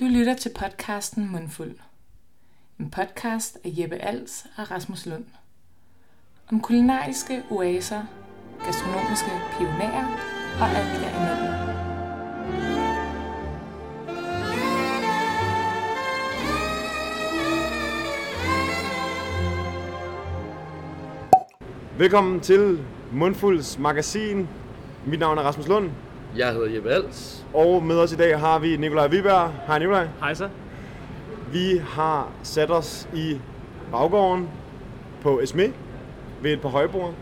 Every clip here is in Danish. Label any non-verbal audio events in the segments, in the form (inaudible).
Du lytter til podcasten Mundfuld. En podcast af Jeppe Als og Rasmus Lund. Om kulinariske oaser, gastronomiske pionerer og alt derimellem. Velkommen til Mundfulds magasin. Mit navn er Rasmus Lund, jeg hedder Jeppe Als. og med os i dag har vi Nikolaj Viberg. Hej Nikolaj. Hej så. Vi har sat os i baggården på Esme ved et par højbord,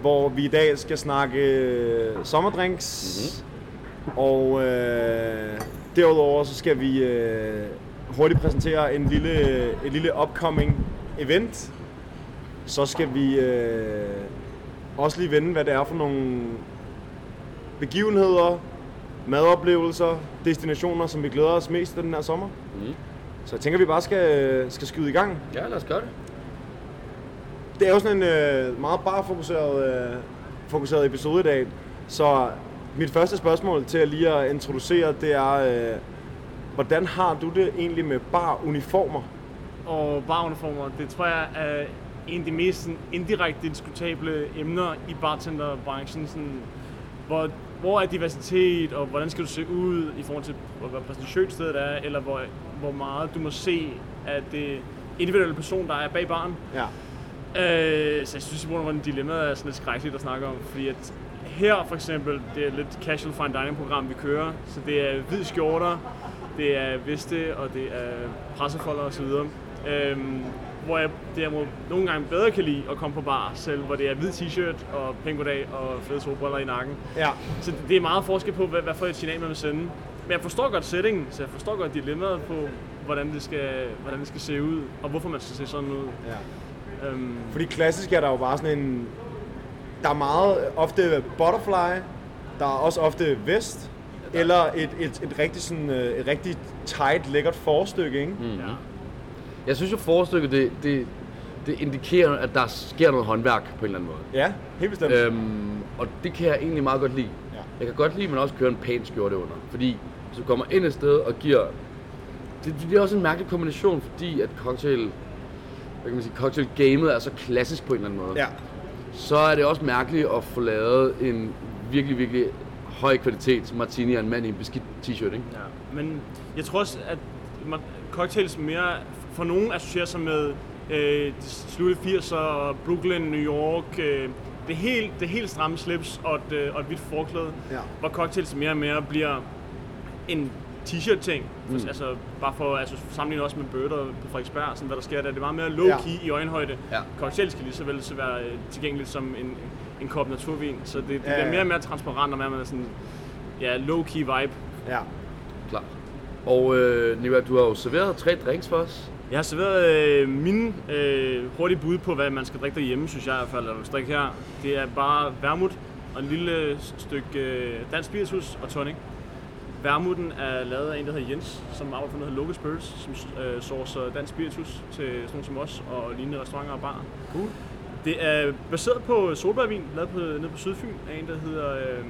hvor vi i dag skal snakke øh, sommerdrinks. Mm-hmm. Og øh, derudover så skal vi øh, hurtigt præsentere en lille, et lille upcoming event. Så skal vi øh, også lige vende, hvad det er for nogle begivenheder, madoplevelser, destinationer, som vi glæder os mest til den her sommer. Mm. Så jeg tænker, vi bare skal, skal skyde i gang. Ja, lad os gøre det. Det er jo sådan en øh, meget barfokuseret øh, fokuseret episode i dag. Så mit første spørgsmål til at lige at introducere, det er, øh, hvordan har du det egentlig med baruniformer? Og baruniformer, det tror jeg er en af de mest sådan, indirekte diskutable emner i bartenderbranchen. Sådan, hvor, hvor er diversitet, og hvordan skal du se ud i forhold til, hvad præsentationsstedet er, eller hvor, hvor meget du må se af det individuelle person, der er bag baren. Ja. Øh, så jeg synes, at en dilemma er sådan lidt skrækkeligt at snakke om, fordi at her for eksempel, det er lidt casual fine dining program, vi kører, så det er hvid skjorter, det er veste, og det er pressefolder osv. Øhm, hvor jeg derimod nogle gange bedre kan lide at komme på bar selv, hvor det er hvid t-shirt og pæn goddag og fede solbriller i nakken. Ja. Så det er meget forskel på, hvad, hvad for et signal man vil sende. Men jeg forstår godt settingen, så jeg forstår godt dilemmaet på, hvordan det skal, hvordan det skal se ud, og hvorfor man skal se sådan ud. ja. Øhm, Fordi klassisk er der jo bare sådan en... Der er meget ofte butterfly, der er også ofte vest, eller et, et, et rigtig sådan, øh, et rigtig tight, lækkert forstykke, ikke? Mm. ja. Jeg synes jo, forstykket, det, det, det indikerer, at der sker noget håndværk på en eller anden måde. Ja, helt bestemt. Øhm, og det kan jeg egentlig meget godt lide. Ja. Jeg kan godt lide, at man også kører en pæn skjorte under. Fordi hvis du kommer ind et sted og giver... Det, det er også en mærkelig kombination, fordi at cocktail... Hvad kan man sige? Cocktail-gamet er så klassisk på en eller anden måde. Ja. Så er det også mærkeligt at få lavet en virkelig, virkelig høj kvalitet martini af en mand i en beskidt t-shirt, ikke? Ja, men jeg tror også, at cocktails mere for nogen associerer sig med øh, de slutte 80'er, Brooklyn, New York, øh, det helt, det helt stramme slips og et, øh, og et hvidt forklæde, Ja. hvor cocktails mere og mere bliver en t-shirt ting. Mm. Altså, bare for altså, sammenligne også med bøtter på Frederiksberg, sådan, hvad der sker der. Det er meget mere low-key ja. i øjenhøjde. Ja. Cocktails kan lige så vel så være øh, tilgængeligt som en, en kop naturvin. Så det, det Ja, bliver ja. mere og mere transparent, og mere og mere sådan, ja, low-key vibe. Ja. Klart. Og øh, Nicolai, du har jo serveret tre drinks for os. Jeg har serveret øh, mine øh, hurtige bud på, hvad man skal drikke derhjemme, synes jeg i hvert fald, eller drikke her. Det er bare vermut og en lille stykke øh, dansk spiritus og tonic. Vermuten er lavet af en, der hedder Jens, som arbejder for noget, der hedder Local Spirits, som øh, sourcer dansk spiritus til sådan nogle som os og lignende restauranter og barer. Cool. Det er baseret på solbærvin, lavet på, nede på Sydfyn af en, der hedder øh,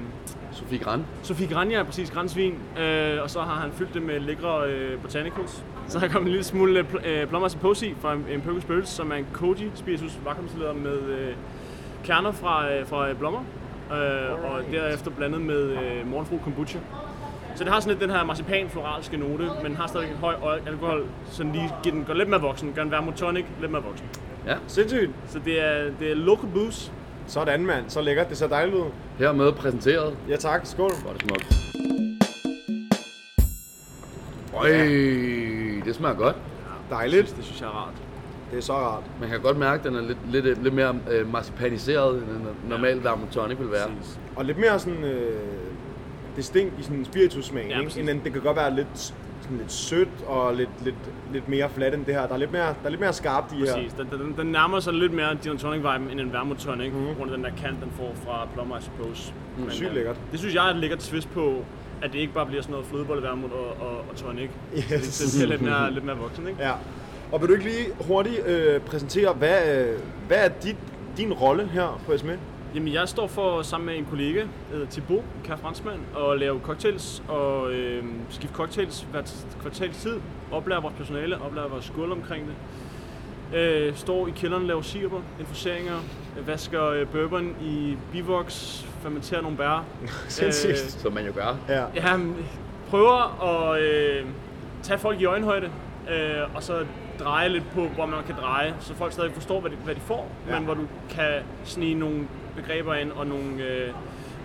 Sofie Gran. Sofie Granja, præcis grænsvin, øh, og så har han fyldt det med lækre øh, botanicals. Så har der kommet en lille smule øh, pl- øh, Plummer Posi fra Imperial Spirits, som er en koji spiritus vakuumstilleret med øh, kerner fra, øh, fra øh, blommer, øh, og derefter blandet med øh, morgenfru kombucha. Så det har sådan lidt den her marcipan floralske note, men har stadig en høj alkohol, så den lige giver den går lidt mere voksen, gør den vermouth tonic lidt mere voksen. Ja. Sindssygt. Så det er, det er local booze. Sådan, mand. Så lækkert. Det ser dejligt ud. Hermed præsenteret. Ja, tak. Skål. Er det smukt. Øj, det smager godt. Dejligt. Det synes jeg er rart. Det er så rart. Man kan godt mærke, at den er lidt, lidt, lidt mere øh, marcipaniseret, end en normal vermouth tonic vil være. Præcis. Og lidt mere sådan øh, distinkt i sådan en spiritussmag, Ja, ikke? End den- det kan godt være lidt, sådan lidt sødt og lidt, lidt, lidt mere flat end det her. Der er lidt mere, der er lidt mere skarpt i her. Præcis. Den, den, den nærmer sig lidt mere gin tonic vibe end en vermouth tonic, mm. på grund af den der kant, den får fra plommer, I suppose. Men, sygt øh, lækkert. Det synes jeg er et lækkert twist på, at det ikke bare bliver sådan noget flødebolle vermouth og, og, og tonic. Yes. Det, det bliver lidt mere, lidt mere voksen, ikke? Ja. Og vil du ikke lige hurtigt øh, præsentere, hvad, øh, hvad er dit, din rolle her på SME? Jamen, jeg står for sammen med en kollega, der hedder Thibaut, en kære franskmand, og lave cocktails og øh, skifte cocktails hvert kvartals tid. Oplære vores personale, oplære vores skål omkring det. Øh, står i kælderen, laver siruper, infuseringer, vasker øh, bourbon i bivox, fermenterer nogle bær. (laughs) Sindssygt. Som man jo gør. Ja. Ja, prøver at øh, tage folk i øjenhøjde, øh, og så dreje lidt på, hvor man kan dreje, så folk stadig forstår, hvad de, hvad de får, ja. men hvor du kan snige nogle begreber ind og nogle øh,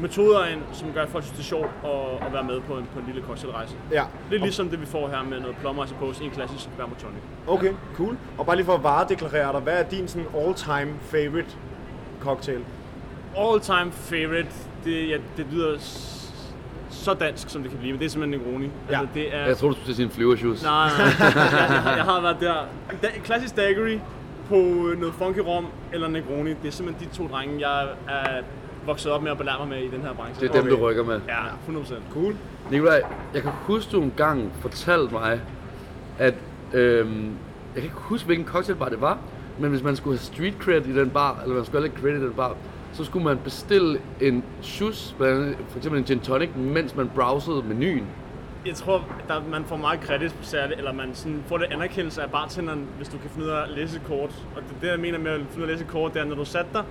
metoder ind, som gør, at folk synes, det er sjovt at, at være med på en, på en lille cocktailrejse. ja. Det er ligesom det, vi får her med noget plommer i pose en klassisk vermouth tonic. Okay, cool. Og bare lige for at varedeklarere dig, hvad er din sådan all-time favorite cocktail? All time favorite, det, ja, det lyder så dansk, som det kan blive, men det er simpelthen Negroni. Ja. Altså, det er, Jeg tror, du skulle til sin flyvershoes. Nej, nej, (laughs) jeg, jeg, jeg har været der. Da, klassisk daiquiri på noget funky rom eller Negroni. Det er simpelthen de to drenge, jeg er vokset op med og belært mig med i den her branche. Det er dem, Okay. du rykker med. Ja, 100%. Cool. Nikolaj, jeg kan huske, du engang fortalte mig, at øhm, jeg kan ikke huske, hvilken cocktailbar det var, men hvis man skulle have street cred i den bar, eller man skulle have lidt credit i den bar, så skulle man bestille en shoes, for eksempel en gin tonic, mens man browsede menuen. Jeg tror, der, man får meget kredit, særligt, eller man sådan får det anerkendelse af bartenderen, hvis du kan finde ud af at læse et kort. Og det, det jeg mener med at finde ud af at læse et kort, det er, når du sat dig,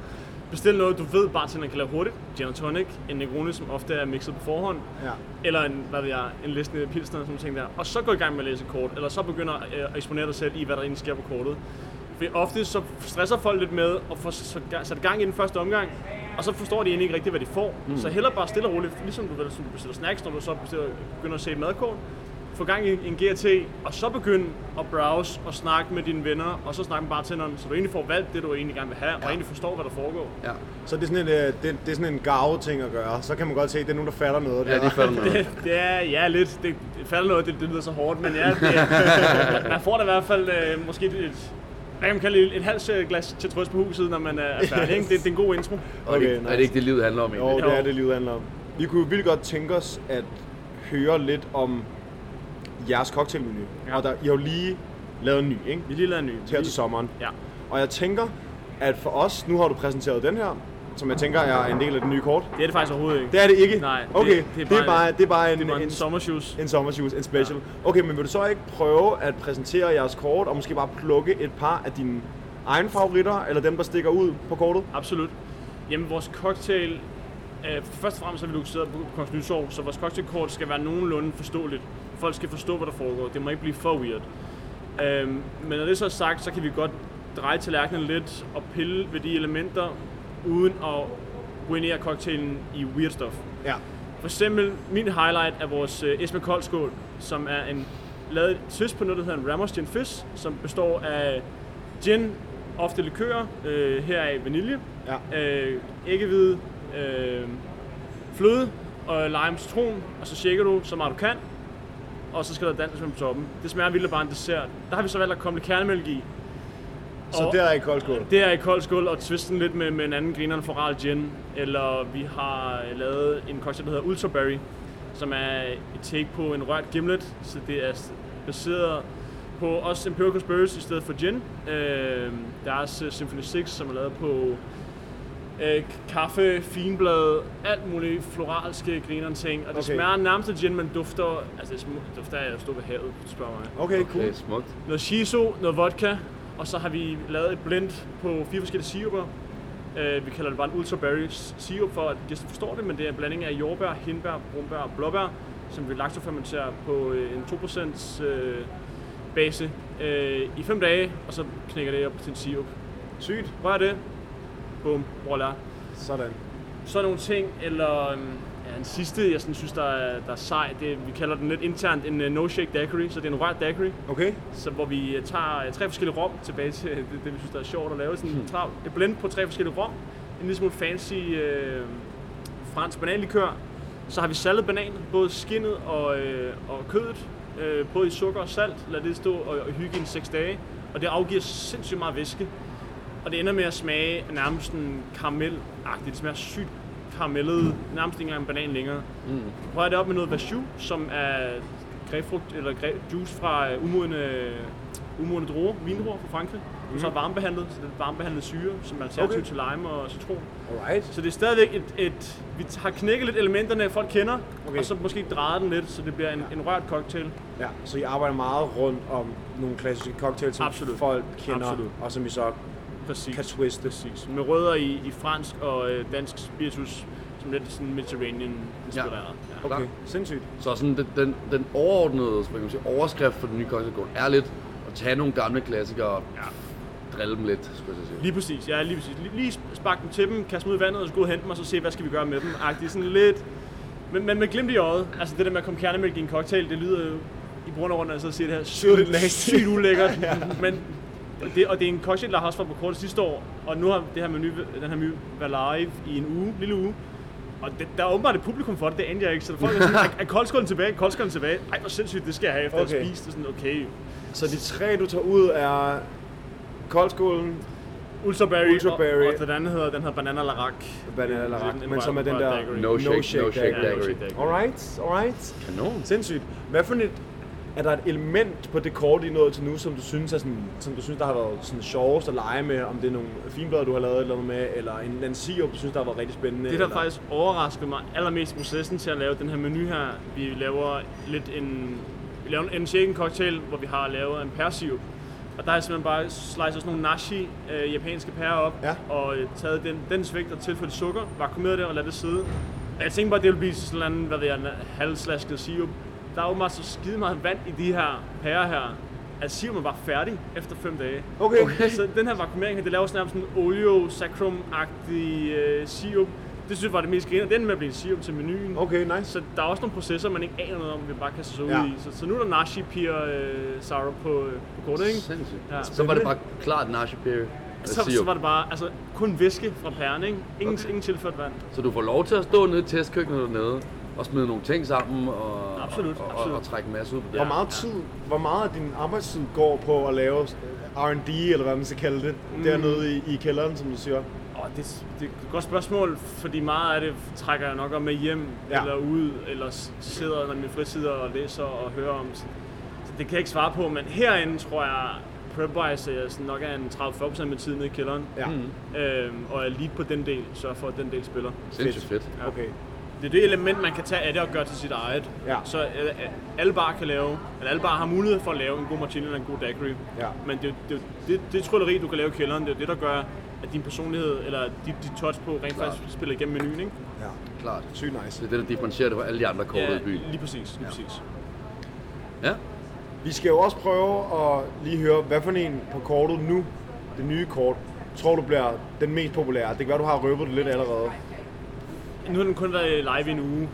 bestil noget, du ved, bartenderen kan lave hurtigt. Gin tonic, en Negroni, som ofte er mixet på forhånd. Ja. eller en, hvad ved jeg, en liste pilsner, sådan ting der, og så gå i gang med at læse et kort, eller så begynder øh, at eksponere dig selv i, hvad der egentlig sker på kortet. For ofte så stresser folk lidt med at få sat gang i den første omgang, og så forstår de egentlig ikke rigtigt, hvad de får. Mm. Så heller bare stille og roligt, ligesom du, ved, som du bestiller snacks, når du så bestiller, begynder at se et madkort, få gang i en GRT, og så begynde at browse og snakke med dine venner, og så snakke med bartenderen, så du egentlig får valgt det, du egentlig gerne vil have, og egentlig forstår, hvad der foregår. Ja, Så det er sådan en, øh, det, det er sådan en gave-ting at gøre. Så kan man godt se, at det er nogen, der fatter noget. ja der. de falder (laughs) noget. Det, det er, ja, lidt. Det, det falder noget, det, det lyder så hårdt, men ja, det, er- (laughs) man får da i hvert fald øh, måske et, kan man kalde det, et halvt øh, glas til trøst på huset, når man er færdig. Ikke? Det, det er en god intro. Og er, det, Okay, ikke- er det ikke det, livet handler om Jo, egentlig? det er Jo. det, livet handler om. Vi kunne jo vildt godt tænke os at høre lidt om jeres cocktailmenu. Ja. Og der, I har jo lige lavet en ny, ikke? Vi lige lavet en ny. Her til sommeren. Ja. Og jeg tænker, at for os, nu har du præsenteret den her, som jeg tænker er en del af det nye kort. Det er det faktisk overhovedet ikke. Det er det ikke? Nej, Okay, det er det er bare- det er bare en, det en en, sommershoes. en sommershoes, en special. Okay, men vil du så ikke prøve at præsentere jeres kort, og måske bare plukke et par af dine egne favoritter, eller dem, der stikker ud på kortet? Absolut. Jamen, vores cocktail... Øh, først og fremmest har vi fokuseret på Kongens Nytorv, så vores cocktailkort skal være nogenlunde forståeligt. Folk skal forstå, hvad der foregår. Det må ikke blive for weird. Øhm, men når det så er sagt, så kan vi godt dreje tallerkenen lidt og pille ved de elementer, uden at ruinere cocktailen i weird stuff. Ja. For eksempel, min highlight er vores øh, Esme Koldskål, som er en lavet et twist på noget, der hedder en Ramos Gin Fizz, som består af gin, ofte likør, øh, her er vanilje, Ja. øh, æggehvide, øh, fløde og lime citron, og så shaker du så meget du kan, og så skal der danses med på toppen. Det smager vildt bare en dessert. Der har vi så valgt at komme lidt kernemælk i. Så Og- der er i koldskål. det er i kold skål og twisten lidt med, med en anden grineren floral gin. Eller vi har lavet en cocktail, der hedder Ultra Berry, som er et take på en rørt gimlet. Så det er baseret på også Empirical Spirits i stedet for gin. Øh, der er også Symphony 6, som er lavet på øh, kaffe, finblad, alt muligt floralske grineren ting. Og det Okay. smager nærmest af gin, men dufter, altså det sm- dufter af at stå ved havet, spørger mig Okay, cool. Okay, smukt. noget shiso, noget vodka, og så har vi lavet et blend på fire forskellige siruper. Uh, vi kalder det bare en ultra berry sirup for at gæsten forstår det, men det er en blanding af jordbær, hindbær, brumbær og blåbær, som vi laktofermenterer på øh, en 2% øh, base øh, i 5 dage, og så knækker det op til en sirup. Sygt. Rør det. Bum, voilà. Sådan. Så nogle ting, eller øhm, ja, en sidste, jeg sådan synes, der er, der er sej, det, vi kalder den lidt internt en uh, no-shake daiquiri, så det er en rørt daiquiri. Okay. Så hvor vi øh, tager øh, tre forskellige rom tilbage til det, det vi synes, der er sjovt at lave. Sådan en trav, et blend på tre forskellige rom. En lille smule fancy øh, fransk bananlikør. Så har vi saltet banan, både skinnet og, øh, og kødet. Øh, både i sukker og salt. Lad det stå og, og hygge i en 6 dage. Og det afgiver sindssygt meget væske. Og det ender med at smage nærmest en karamel-agtigt. Det smager sygt karamellet, nærmest ikke engang en banan længere. Mm. Prøver det op med noget vashu, som er grebfrugt eller gre- juice fra øh, umodne umodne druer, vindruer fra Frankrig, mm. så er varmebehandlet, så det er varmebehandlet syre, som er alternativ Okay. til lime og citron. Alright. Så det er stadigvæk et, et vi har knækket lidt elementerne, folk kender, Okay. og så måske drejet den lidt, så det bliver en, en rørt cocktail. Ja, så I arbejder meget rundt om nogle klassiske cocktails, som Absolut. folk kender, Absolut. og som I så Præcis. kan twiste. Præcis. Med rødder i, i fransk og øh, dansk spiritus, som lidt sådan Mediterranean inspireret. Ja. Okay, Klar. sindssygt. Så sådan den, den, den overordnede så kan man sige, overskrift for den nye cocktailkode er lidt at tage nogle gamle klassikere og Ja. drille dem lidt, skulle jeg så sige. Lige præcis, ja, lige præcis. Lige, lige sparke dem til dem, kaste dem ud i vandet, og så gå ud og hente dem, og så se, hvad skal vi gøre med dem. Agtigt sådan lidt... Men, men med glimt i øjet, altså det der med at komme kernemælk i en cocktail, det lyder jo i grund og grund, altså at sige det her sygt, sygt ulækkert. (laughs) Men det, og det er en cocktail, der har også været på kort sidste år, og nu har det her menu, den her menu været live i en uge, lille uge. Og det, der er åbenbart et publikum for det, det anede jeg ikke. Så folk er sådan, er, koldskålen tilbage, koldskålen tilbage. Ej, hvor sindssygt, det skal jeg have efter okay. At spise. Det er sådan, okay. Så de tre, du tager ud, er koldskålen, Ultraberry, Ultraberry. Og, og den anden hedder, den hedder Banana Larac. Banana Det er Larac, sådan en men som er den der. No shake, no shake daiquiri. Ja, no daiquiri. shake daiquiri. Alright, alright. Kanon. Sindssygt. Hvad for et, er der et element på det kort, I nået til nu, som du synes, er sådan, som du synes der har været sådan sjovest at lege med? Om det er nogle finblade, du har lavet et eller andet med, eller en, en sirup, du synes, der har været rigtig spændende? Det, der eller? faktisk overraskede mig allermest i processen til at lave den her menu her, vi laver lidt en, vi laver en shaken cocktail, hvor vi har lavet en pærsirup. Og der har jeg simpelthen bare slicet sådan nogle nashi, øh, japanske pærer op, Ja. og øh, taget den, den vægt og tilført sukker, vakuumeret det og ladet det sidde. Og jeg tænkte bare, det ville blive sådan en, hvad ved jeg, en halvslasket sirup. Der er åbenbart så skide meget vand i de her pærer her, at sirupen var færdig efter 5 dage. Okay. Okay. Så den her vakuumering her, det laver sådan nærmest sådan en oleo sacrum-agtig øh, sirup. Det synes jeg var det mest griner. Den med at blive en sirup til menuen. Okay, nice. Så der er også nogle processer, man ikke aner noget om, vi bare kaster sig ud Ja. i. Så, så nu er der nashi pear øh, sour på, øh, på kortet, ikke? Sindssygt. Ja. Så var det bare klart Nashi Berry. Så, så var det bare altså, kun væske fra pæren, ikke? Ingen, okay. ingen tilført vand. Så du får lov til at stå nede i testkøkkenet dernede og smide nogle ting sammen og, Absolut, og, og, absolut. og, trække en masse ud på det. Hvor meget tid, hvor meget af din arbejdstid går på at lave R&D, eller hvad man skal kalde det, mm. dernede i, i kælderen, som du siger? Og det, det er et godt spørgsmål, fordi meget af det trækker jeg nok om med hjem, Ja. eller ud, eller sidder når min fritider og læser og hører om. Så det kan jeg ikke svare på, men herinde tror jeg, prep-wise, er sådan nok er en 30-40% af min tid nede i kælderen. Ja, mm. Øhm, og er lige på den del, sørger for, at den del spiller. Sindssygt fedt. Ja. okay. Det er det element, man kan tage af det og gøre til sit eget. Ja. Så øh, alle bare kan lave, eller alle bare har mulighed for at lave en god martini eller en god daiquiri. Ja. Men det, det, det, det trylleri, du kan lave i kælderen, det er det, der gør, at din personlighed, eller dit, dit touch på rent faktisk spiller igennem menuen, ikke? Ja, Klart. sygt nice. Det er det, der differentierer det fra alle de andre kort ude i byen. lige præcis. Lige præcis. Ja. Vi skal jo også prøve at lige høre, hvad for en på kortet nu, det nye kort, tror du bliver den mest populære? Det kan være, du har røbet det lidt allerede. Nu har den kun været live i en uge,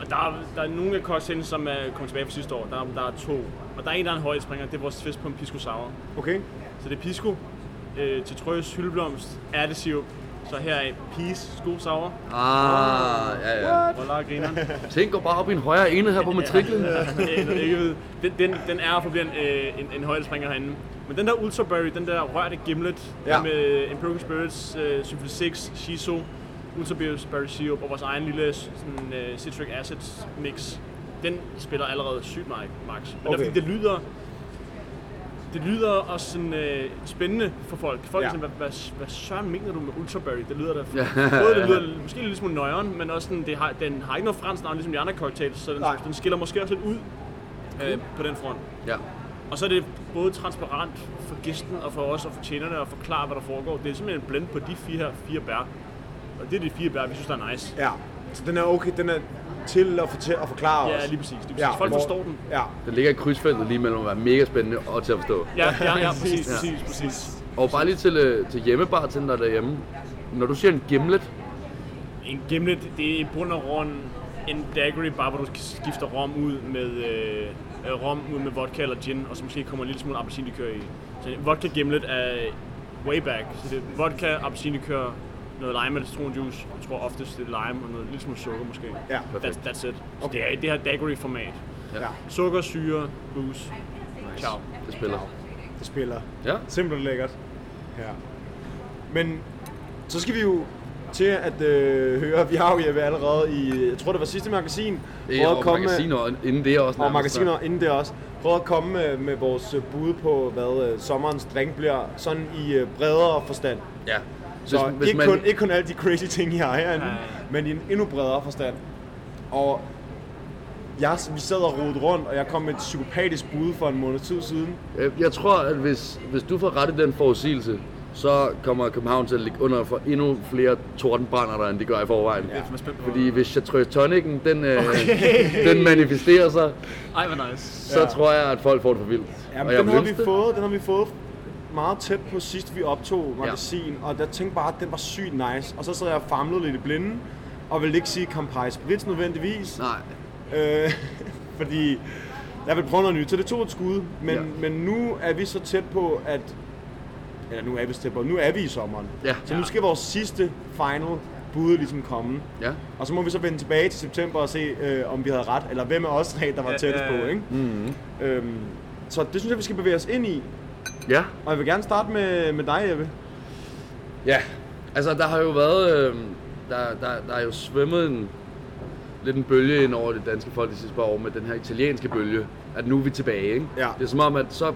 og der er, der er nogle af cocktails, som er kommet tilbage fra sidste år. Der, er- der er to. Og der er en, der er en højdespringer, det er vores twist på en pisco sour. Okay? Så det er pisco, øh, citrøs, hyldeblomst, ærtesirup. Så her er peas, sko sour. Ah, ja, ja. Voila, grineren. (laughs) Ting går bare op i en højere enhed her på matriklen. Jeg ikke ved. Den, den, den er forbliver en, øh, en, en højdespringer herinde. Men den der Ultraberry, den der rørte gimlet Ja. ja. med Imperial Spirits, øh, Symphony 6, Shiso, Ultraberry Syrup og vores egen lille sådan, øh, citric acid mix, den spiller allerede sygt meget max. Men okay. Fordi det lyder, det lyder også sådan, øh, spændende for folk. Folk Ja. er sådan, hvad, hvad, hvad søren mener du med Ultraberry? Det lyder da Ja. både det lyder (laughs) måske lidt smule nøjeren, men også sådan, det har, den har ikke noget fransk navn, ligesom de andre cocktails, så den, Nej. den skiller måske også lidt ud øh, på den front. Ja. Og så er det både transparent for gæsten og for os og for tjenerne at forklare, hvad der foregår. Det er simpelthen en blend på de fire, her fire bær. Og det er de fire bær, vi synes, der er nice. Ja. Så den er okay, den er til at, fortælle, at forklare Ja, os. lige præcis. Lige præcis. Folk hvor- forstår den. Ja, Den ligger i krydsfeltet lige mellem at være mega spændende og til at forstå. Ja, ja, ja, (laughs) præcis, Ja. præcis, præcis. Og bare lige til, øh, til hjemmebartender derhjemme. Når du siger en gimlet, En gimlet, det er i bund og grund en daiquiri, bare hvor du skifter rom ud med, øh, øh, rom ud med vodka eller gin, og så måske kommer en lille smule appelsinlikør i. Så en vodka gimlet er way back. Så det er vodka, appelsinlikør, noget lime eller citronjuice. Jeg tror oftest det er lime og noget lille smule sukker måske. ja, That's, that's it. Så det er i det her daiquiri-format. ja. Sukker, syre, booze. Ciao. det spiller. Det spiller. Ja. Simpelt lækkert. Ja. Men så skal vi jo til at øh, høre, vi har jo Jeppe allerede i, jeg tror det var sidste magasin, prøvet er og magasiner inden det også. og magasiner inden det også, prøvet at komme med, med vores bud på, hvad øh, sommerens drink bliver, sådan i øh, bredere forstand. Ja. Så hvis, hvis ikke, man... kun, ikke kun alle de crazy ting, I har herinde, ja. men i en endnu bredere forstand. Og jeg, vi sad og rodet rundt, og jeg kom med et psykopatisk bud for en måned tid siden. Jeg tror, at hvis, hvis du får ret i den forudsigelse, så kommer København til at ligge under for endnu flere tordenbrænder, der end de gør i forvejen. Jeg på. Fordi hvis Chartreuse Tonicen, den, øh, den manifesterer sig, Ej, hvor nice. så Ja. tror jeg, at folk får det for vildt. Jamen, og jeg den har vi det. fået, den har vi fået meget tæt på sidst vi optog magasin, ja. og jeg tænkte bare, at den var sygt nice. Og så sad jeg og famlede lidt i blinden, og ville ikke sige Campari Spritz nødvendigvis. Nej, Øh, (laughs) fordi jeg vil prøve noget nyt, så det tog et skud. Men, Ja. men nu er vi så tæt på, at... Eller nu er vi så tæt på, nu er vi i sommeren. Ja. Så nu skal vores sidste final bud ligesom komme. ja. Og så må vi så vende tilbage til september og se, øh, om vi havde ret, eller hvem af os tre, der var Ja, tættest ja, ja. på, ikke? Mm-hmm. Øhm, så det synes jeg, vi skal bevæge os ind i. Ja. Og jeg vil gerne starte med, med dig, Jeppe. Ja, altså der har jo været, øh, der, der, der er jo svømmet en, lidt en bølge ind over det danske folk de sidste par år med den her italienske bølge, at nu er vi tilbage, ikke? Ja. Det er som om, at så,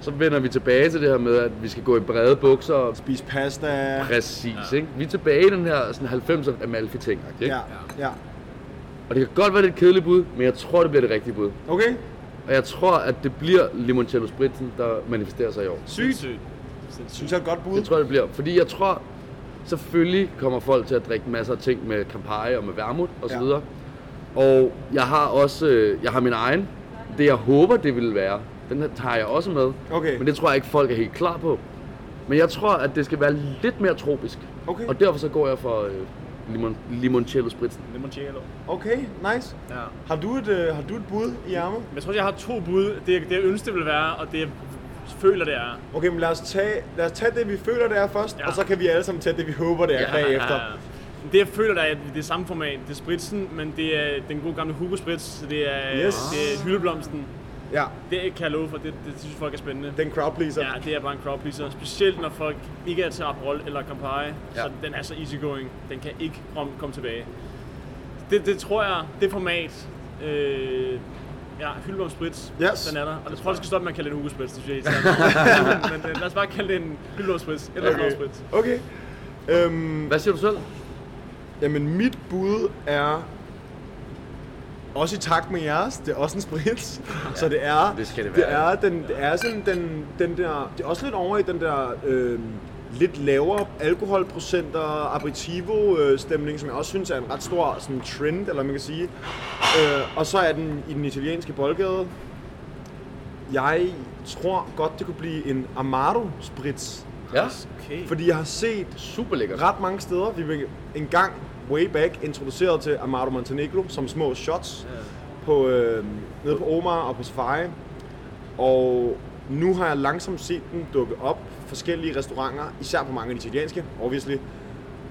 så vender vi tilbage til det her med, at vi skal gå i brede bukser og Spis pasta. Præcis, ja. ikke? Vi er tilbage i den her sådan 90'er Amalfi ting, ikke? Ja, ja. Og det kan godt være det er et kedeligt bud, men jeg tror, det bliver det rigtige bud. Okay, Og jeg tror, at det bliver Limoncello Spritzen, der manifesterer sig i år. sygt. Sygt. Synes jeg er et godt bud. Det tror jeg, det bliver. Fordi jeg tror, selvfølgelig kommer folk til at drikke masser af ting med Campari og med vermouth og så Ja. videre. Og jeg har også, øh, jeg har min egen. Det jeg håber, det vil være, den her tager jeg også med. Okay. Men det tror jeg ikke, folk er helt klar på. Men jeg tror, at det skal være lidt mere tropisk. Okay. Og derfor så går jeg for øh, limon, limoncello spritsen. Limoncello. Okay, nice. Ja. Har du et, øh, har du et bud i ærmet? Men jeg tror, jeg har to bud. Det, det jeg ønsker, det vil være, og det jeg føler, det er. Okay, men lad os, tage, lad os tage det, vi føler, det er først, Ja. og så kan vi alle sammen tage det, vi håber, det er Ja. bagefter. Det jeg føler, der er, at det er samme format. Det er spritsen, men det er den gode gamle Hugo Spritz. Så det er, Yes. det er hyldeblomsten. Ja, Det kan jeg love for. Det, det synes folk er spændende. den crowd pleaser. Ja, det er bare en crowd pleaser. Specielt når folk ikke er til Aperol eller Campari. Ja. Så den er så easygoing. Den kan ikke komme, komme tilbage. Det, det tror jeg, det format. Øh, ja, Hyldblom Spritz, Yes. den er der. Og jeg tror, jeg skal stoppe med at kalde det en Hugo Spritz, det synes jeg men, men øh, lad os bare kalde det en Hyldblom Spritz. Eller Okay. okay. Spritz. Okay. Øhm, Hvad siger du selv? jamen, mit bud er også i takt med jeres. Det er også en sprit. (laughs) så det er, det skal det det være. er, den, det er sådan den, den der, det er også lidt over i den der øh, lidt lavere alkoholprocenter, aperitivo-stemning, som jeg også synes er en ret stor sådan, trend, eller man kan sige. Øh, og så er den i den italienske boldgade. Jeg tror godt, det kunne blive en Amaro Spritz. Ja, Okay. Fordi jeg har set super lækkert. ret mange steder. Vi blev en gang way back introduceret til Amaro Montenegro som små shots Ja. på, øh, nede på Omar og på Safari. Og nu har jeg langsomt set den dukke op forskellige restauranter, især på mange af de italienske, obviously.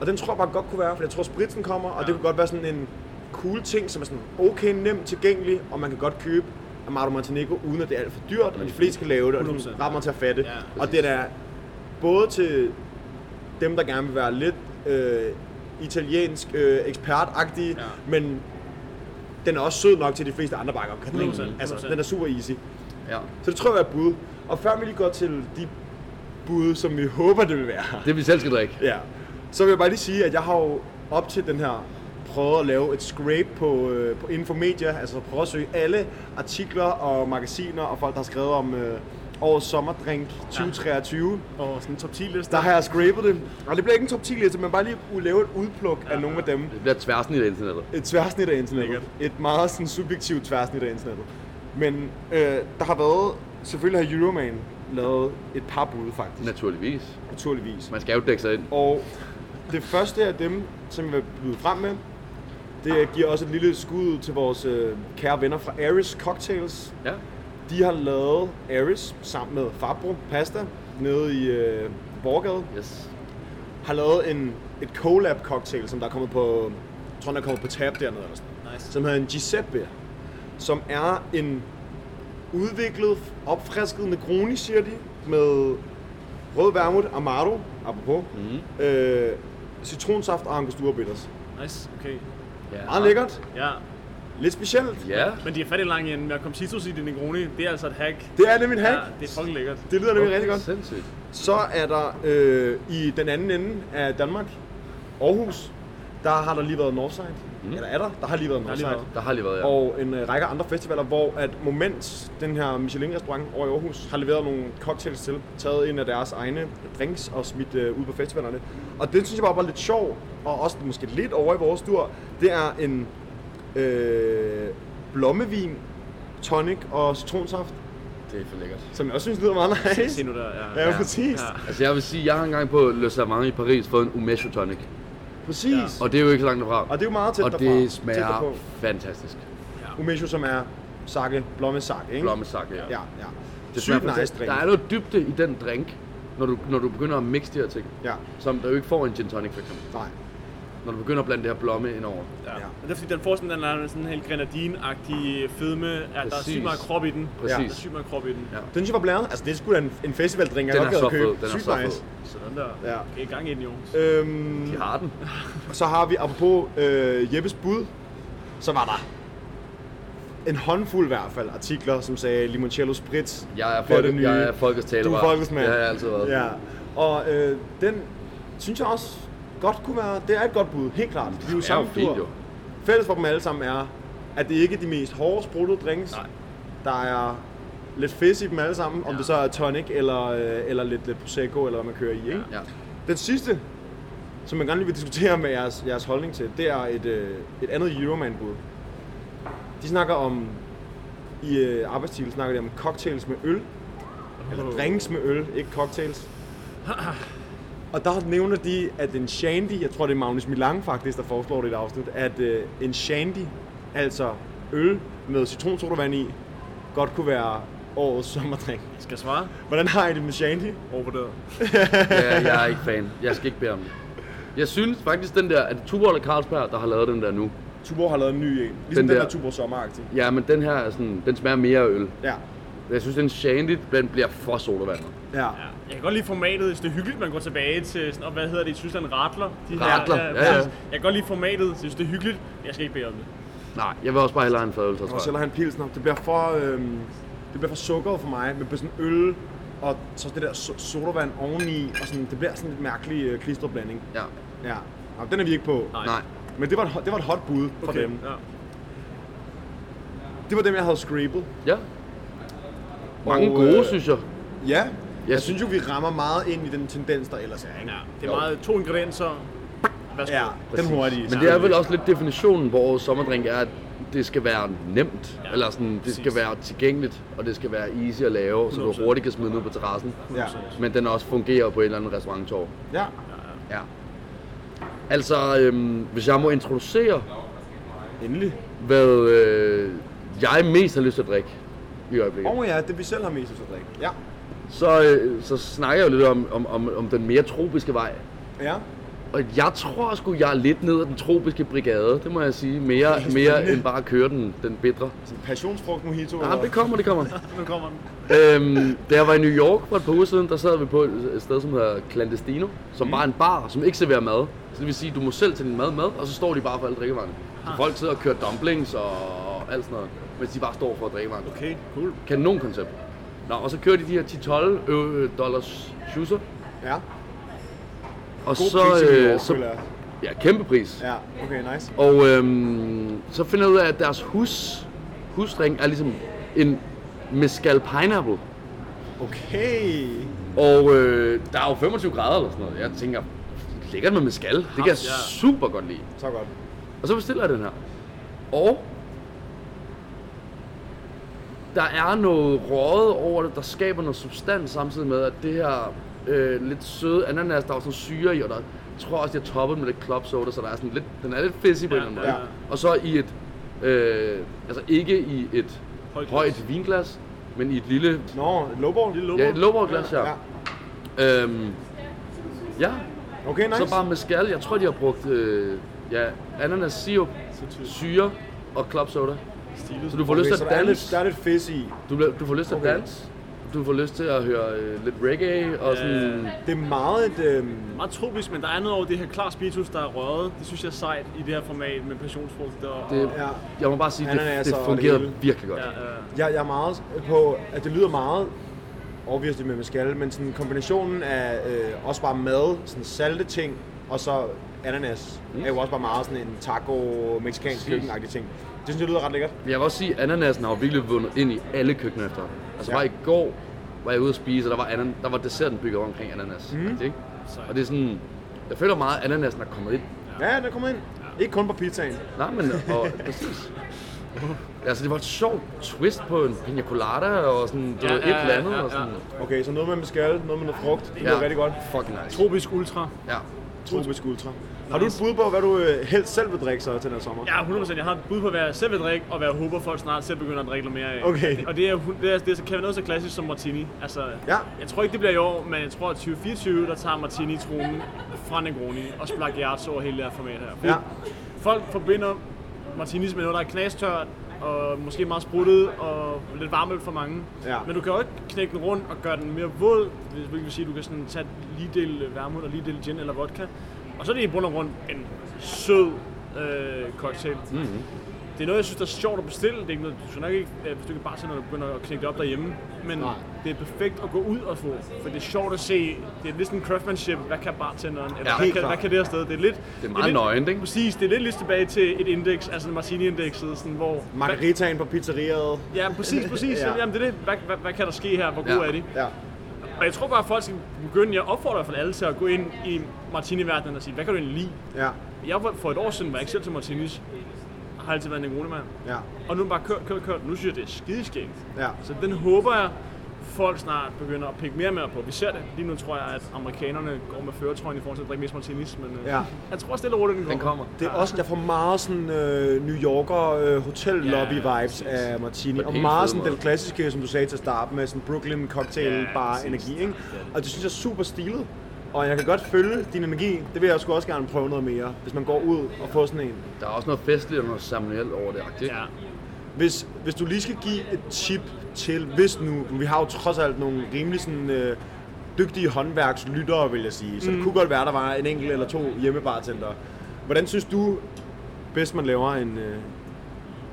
Og den tror jeg bare godt kunne være, for jeg tror spritsen kommer, og Ja. det kunne godt være sådan en cool ting, som er sådan okay nemt tilgængelig, og man kan godt købe Amaro Montenegro, uden at det er alt for dyrt, og de fleste kan lave det, og det er 100%. ret meget til at fatte. Ja, og det er både til dem, der gerne vil være lidt øh, italiensk øh, ekspertagtige, Ja. men den er også sød nok til de fleste andre bakker. Ikke? 100%, Altså, 100%. den er super easy. Ja. Så det tror jeg er bud. Og før vi lige går til de bud, som vi (laughs) håber, det vil være, Det vi selv skal drikke. ja, så vil jeg bare lige sige, at jeg har jo op til den her prøvet at lave et scrape på, øh, på Infomedia, altså prøve at søge alle artikler og magasiner og folk, der har skrevet om øh, årets sommerdrink 2023. Og sådan en top 10 liste. Der har jeg scrapet det. Og det bliver ikke en top 10 liste, men bare lige lave et udpluk af nogle af dem. Det bliver tværsnit af internettet. Et tværsnit af internettet. Lækkert. Et meget sådan, subjektivt tværsnit af internettet. Men øh, der har været, selvfølgelig har Euroman lavet et par bud faktisk, Naturligvis. naturligvis. Man skal jo dække sig ind. Og det første af dem, som jeg vil byde frem med, det giver også et lille skud ud til vores øh, kære venner fra Aris Cocktails. Ja. De har lavet Aris sammen med Fabro Pasta nede i øh, Borgade. Yes. Har lavet en, et collab cocktail, som der er kommet på, jeg tror den er kommet på tab dernede eller sådan Nice. som hedder en Giuseppe, som er en udviklet, opfrisket Negroni, siger de, med rød vermouth, Amaro, apropos, Mm. øh, citronsaft og angostura bitters. Nice, okay. Ja. Meget lækkert. Ja. Lidt specielt. Ja. Men de er fat i lang ende med at komme citrus i din Negroni. Det er altså et hack. Det er nemlig en hack. Ja, det er fucking lækkert. Det lyder nemlig rigtig godt. Sindssygt. Så er der øh, i den anden ende af Danmark, Aarhus, der har der lige været Northside. Mm. Eller er der? Der har lige været har lige Northside. været. Der har lige været, ja. Og en øh, række andre festivaler, hvor at Moment, den her Michelin-restaurant over i Aarhus, har leveret nogle cocktails til, taget en af deres egne drinks og smidt øh, ud på festivalerne. Og det synes jeg bare var lidt sjov, og også måske lidt over i vores tur. Det er en øh, blommevin, tonic og citronsaft, Det er for lækkert. som jeg også synes lyder meget Se nice. nu der. Ja. Ja, præcis. Ja. Altså jeg vil sige, jeg har engang på Le Savant i Paris fået en Umeshu tonic. Præcis. Og det er jo ikke så langt derfra. Og det er jo meget tæt Og derfra. det smager fantastisk. Umeshu, som er sake, blommesake, ikke? Blommesak, ja. Ja, ja. Det Sygt smager nice fantastisk. drink. Der er noget dybde i den drink, når du, når du begynder at mixe de her ting. Ja, Som der jo ikke får en gin tonic for eksempel. nej. Når du begynder at blande det her blomme ind over. Ja. Ja. Og det er fordi, den får sådan, den er sådan en helt grenadine-agtig fedme. Ja, der er sygt meget krop i den. Præcis. Der er sygt meget krop i den. Ja. Den synes jeg var blæret. Altså, det er sgu da en, en festivaldrink, jeg er gad at købe. fed, den er så nice. fed. Sådan der. Ja. Okay, i gang i den jo. Øhm, De har den. så har vi, apropos øh, Jeppes bud, så var der en håndfuld i hvert fald artikler, som sagde limoncello spritz. Jeg er, folke, nye. jeg er folkets taler. Du er folkets mand. Det har jeg altid været. Ja, og øh, den synes jeg også godt kunne være, det er et godt bud, helt klart. De er jo er samme fint jo. Fælles for dem alle sammen er, at det ikke er de mest hårde spruttede drinks. Nej. Der er lidt fizz i dem alle sammen, om Ja. det så er tonic eller, øh, eller lidt, lidt prosecco, eller hvad man kører i. Ikke? Ja. Den sidste, som jeg gerne lige vil diskutere med jeres, jeres holdning til, det er et, øh, et andet Euroman-bud. De snakker om, i øh, arbejdstitel snakker de om cocktails med øl, eller drinks med øl, ikke cocktails. (clears throat) Og der nævner de, at en shandy, jeg tror det er Magnus Milang faktisk, der foreslår det i et afsnit, at øh, en shandy, altså øl med citronsodavand i, godt kunne være årets sommerdrink. Skal jeg svare? Hvordan har I det med shandy? Overvurderet. (laughs) ja, jeg er ikke fan. Jeg skal ikke bede om det. Jeg synes faktisk, den der, at Tuborg eller Carlsberg, der har lavet den der nu. Tuborg har lavet en ny en. Ligesom den, Den den der- der Tuborg sommeragtig. Ja, men den her er sådan, den smager mere af øl. Ja. Jeg synes, den shandy, den bliver for sodavandet. Ja. Ja. Jeg kan godt lide formatet, hvis det er hyggeligt, man går tilbage til sådan, og hvad hedder det i Tyskland, Radler? De Radler, her, ja, præcis. ja. Jeg kan godt lide formatet, jeg synes det er hyggeligt, men jeg skal ikke bede om det. Nej, jeg vil også bare hellere have en fadøl, så Og tror så jeg. han pilsner. Det bliver for, øhm, det bliver for sukkeret for mig, med sådan øl og så det der so- sodavand oveni, og sådan, det bliver sådan en lidt mærkelig øh, klistret blanding. Ja. Ja. Nå, den er vi ikke på. Nej. Nej. Men det var, et, hot- det var et hot bud for Okay, dem. ja. Det var dem, jeg havde scrapet. Ja. Mange Og, gode, øh, synes jeg. Ja. Jeg synes jo, vi rammer meget ind i den tendens, der ellers er. Ikke? ja. Det er Jo. meget to ingredienser. Værsgo. Ja, den hurtige. Men det er vel også lidt definitionen på årets sommerdrink, er, at det skal være nemt, Ja, eller sådan, det skal præcis. være tilgængeligt, og det skal være easy at lave, så du 100%. hurtigt kan smide den ud på terrassen. Ja. Men den også fungerer på et eller andet restauranttorv. Ja. Ja. Altså, øhm, hvis jeg må introducere, Endelig. hvad øh, jeg mest har lyst til at drikke i øjeblikket, Åh oh, ja, det vi selv har mest til at drikke. Ja. Så, øh, så snakker jeg jo lidt om, om, om, om den mere tropiske vej. Ja. Og jeg tror sgu, jeg er lidt ned ad den tropiske brigade, det må jeg sige. Mere, (laughs) mere end bare at køre den, den. Sådan passionsfrugt mojito. Ja, det kommer, det kommer. (laughs) Nu kommer den. øhm, da jeg var i New York for et par uger siden, der sad vi på et sted, som hedder Clandestino, som bare er en bar, som ikke serverer mad. Så det vil sige, du må selv tage din mad med, og så står de bare for alle drikkevarerne. Så folk sidder og kører dumplings og alt sådan noget, mens de bare står for drikkevarerne. Okay, cool. Kanon koncept. Nå, og så kører de de her 10-12 ø- dollars shoeser. Ja. Og God så, pris øh, så, ja, kæmpe pris. Ja, okay, nice. Og øhm, så finder jeg ud af, at deres hus, husdrink er ligesom en mescal pineapple. Okay. Og øh, der er jo 25 grader eller sådan noget. Jeg tænker, lækkert med mescal. Det kan jeg Ja. super godt lide. Så godt. Og så bestiller jeg den her. Og der er noget røget over det, der skaber noget substans samtidig med, at det her øh, lidt søde ananas, der er sådan syre i, og der jeg tror også, de har toppet med lidt club soda, så der er sådan lidt, den er lidt fizzy på Ja, en eller anden måde. ja. Og så i et, øh, altså ikke i et Højt højt, glas. vinglas, men i et lille, Nå, et lowball. Lille ja, et lowball-glas her. Ja. Ja. Øhm, ja, Okay, nice. så bare med skal. Jeg tror, de har brugt øh, ja, ananas sirup, syre og club soda. Stilet. Så du får okay, lyst til at der er lidt, danse. der er lidt fizz i. Du, bliver- du får lyst til Okay. at danse. du får lyst til at høre øh, lidt reggae og sådan... Det er meget et... Øh, Meget tropisk, men der er noget over det her klar spiritus, der er røget. Det synes jeg er sejt i det her format med passionsfrugt og... Det, Ja. Jeg må bare sige, det, det og det fungerede hele. virkelig godt. ja, ja. jeg, jeg er meget på, at det lyder meget obviously med mescal, men sådan kombinationen af øh, også bare mad, sådan salte ting, og så ananas, mm. er jo også bare meget sådan en taco, mexikansk Præcis. køkkenagtig ting. Det synes jeg lyder ret lækkert. Jeg vil også sige, at ananasen har virkelig vundet ind i alle køkkener efter. Altså Ja. bare i går var jeg ude at spise, og der var, anan- der var desserten bygget op omkring ananas. Mm. Ikke? Og det er sådan, jeg føler meget, at ananasen er kommet ind. Ja, den kommer ind. Ikke kun på pizzaen. Nej, men og, (laughs) præcis. Altså, det var et sjovt twist på en pina colada og sådan, du Ja, ved, et ja, eller andet. ja, og sådan. Okay, så noget med mescal, noget med noget frugt. Det lyder rigtig godt. Fucking nice. Tropisk ultra. Ja. Tropisk ultra. Har du et bud på, hvad du øh, helst selv vil drikke så til den sommer? Ja, 100%. Jeg har et bud på, hvad jeg selv vil drikke, og hvad jeg håber, folk snart selv begynder at drikke lidt mere af. Okay. Og det, er, det, er, det kan være noget så klassisk som martini. Altså, Ja. Jeg tror ikke, det bliver i år, men jeg tror, at 2024, der tager martini tronen fra Negroni og Splagiards over hele det her format her. Ja. Folk forbinder martinis med noget, der er knastørt, og måske meget spruttet og lidt varmt for mange. Ja. Men du kan jo ikke knække den rundt og gøre den mere våd, hvilket vil sige, at du kan sådan tage lige del vermouth og lige del gin eller vodka. Og så er det i bund og grund en sød øh, cocktail. Mm-hmm. Det er noget, jeg synes, der er sjovt at bestille. Det er ikke noget, du skal nok ikke, øh, hvis du ikke bare sender og begynder at knække det op derhjemme. Men Nej. det er perfekt at gå ud og få. For det er sjovt at se. Det er lidt sådan en craftsmanship. Hvad kan bartenderen? Eller Ja, hvad, kan, klart. hvad kan det afsted? Det er lidt... Det er meget lidt, nøgent, ikke? Præcis, det er lidt lidt tilbage til et indeks, altså Martini-indekset, sådan, hvor... Margaritaen på pizzeriet. Ja, præcis, præcis. Ja. (laughs) ja. Jamen, det er det. Hvad, hvad, hvad, kan der ske her? Hvor gode Ja. er de? Ja. Og jeg tror bare, at folk skal begynde, jeg opfordrer i hvert fald alle til at gå ind i Martini-verdenen og sige, hvad kan du egentlig lide? Ja. Jeg var, for et år siden var jeg ikke selv til Martinis. Har altid været en Negroni-mand. Ja. Og nu er den bare kørt, kørt, kørt. Nu synes jeg, det er skideskægt. Ja. Så den håber jeg, folk snart begynder at pikke mere og mere på. Vi ser det. Lige nu tror jeg, at amerikanerne går med føretrøjen i forhold til at drikke mest martinis. Men øh, Ja. jeg tror stille og roligt, den kommer. Den kommer. Det er også, jeg får meget sådan øh, New Yorker øh, hotel lobby Ja, vibes af martini. Og meget sådan den klassiske, som du sagde til at starte med, sådan Brooklyn cocktail Ja, bar energi, ikke? Og det synes jeg er super stilet. Og jeg kan godt følge din energi. Det vil jeg sgu også gerne prøve noget mere, hvis man går ud og får sådan en. Der er også noget festligt og noget ceremonielt over det, ikke? Ja. Hvis, hvis du lige skal give et tip til, hvis nu, vi har jo trods alt nogle rimelig sådan, øh, dygtige håndværkslyttere, vil jeg sige. Så Mm. det kunne godt være, der var en enkelt eller to hjemmebartender. Hvordan synes du bedst, man laver en, øh,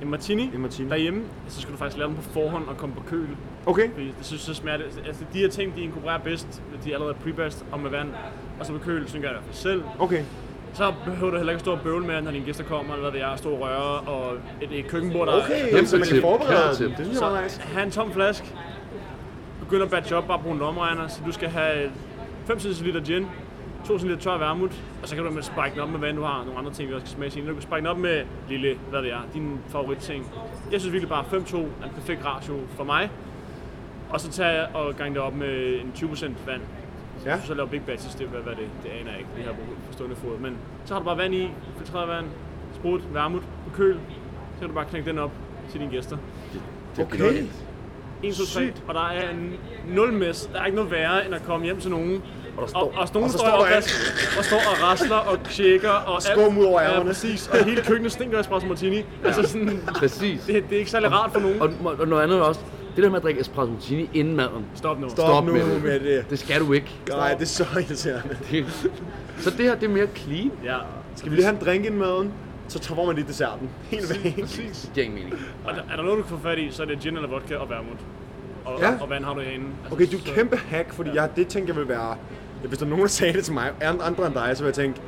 En martini, en martini? derhjemme, så skal du faktisk lave den på forhånd og komme på køl. Okay. Fordi det synes så smager det. Altså de her ting, de inkorporerer bedst, de er allerede pre-best og med vand. Og så med køl, synes jeg i hvert fald selv. Okay. Så behøver du heller ikke stå og bøvle med, når dine gæster kommer, eller hvad det er, stå og røre, og et, et køkkenbord, der Okay, Kæmpe så man kan forberede tip. Det synes jeg er nice. have en tom flaske, begynd at batche op, bare bruge en lomregner, så du skal have 5 liter gin, 2 liter tør vermouth, og så kan du med spike den op med vand, du har nogle andre ting, vi også skal smage senere. Du kan spike den op med lille, hvad det er, din favoritting. Jeg synes virkelig bare 5-2 er en perfekt ratio for mig. Og så tage og gange det op med en 20% vand. Ja. Så laver big batches, det, hvad, hvad det, det aner jeg ikke, det her på stående fod. Men så har du bare vand i, filtreret vand, sprut, vermouth på køl. Så kan du bare knække den op til dine gæster. Det er Okay. genialt. 1, 2, 3, Sygt. og der er en nul mess. Der er ikke noget værre, end at komme hjem til nogen. Og der står, Og, og, nogen og så står, står og, der vasker, og står og rasler og tjekker. Og, og skum ud over Ja, ærmerne. præcis. Og hele køkkenet stinker af espresso martini. Altså sådan, præcis. det, det er ikke særlig rart for nogen. Og, og noget andet også. Det der med at drikke espresso martini inden maden. Stop nu. Stop, Stop nu med det. med det. Det skal du ikke. Nej, det er så irriterende. Det- Så det her, det er mere clean. Ja. Skal vi lige have en drink ind maden, så tager man lige desserten. Helt væk. Præcis. Det giver ingen mening. Og der, er der noget, du kan få fat i, så er det gin eller vodka og vermouth. Og, Ja. ja. og vand har du herinde. Altså, Okay, du er så- kæmpe hack, fordi jeg, det tænker jeg vil være... Ja, hvis der er nogen, der sagde det til mig, andre andre end dig, så vil jeg tænke...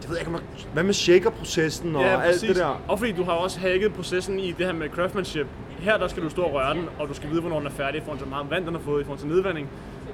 Det ved jeg ikke, om jeg- hvad med shaker-processen og Ja, alt præcis. det der? Og fordi du har også hacket processen i det her med craftsmanship. Her der skal du stå og røre den, og du skal vide, hvornår den er færdig i forhold til hvor meget vand den har fået, i forhold til nedvanding.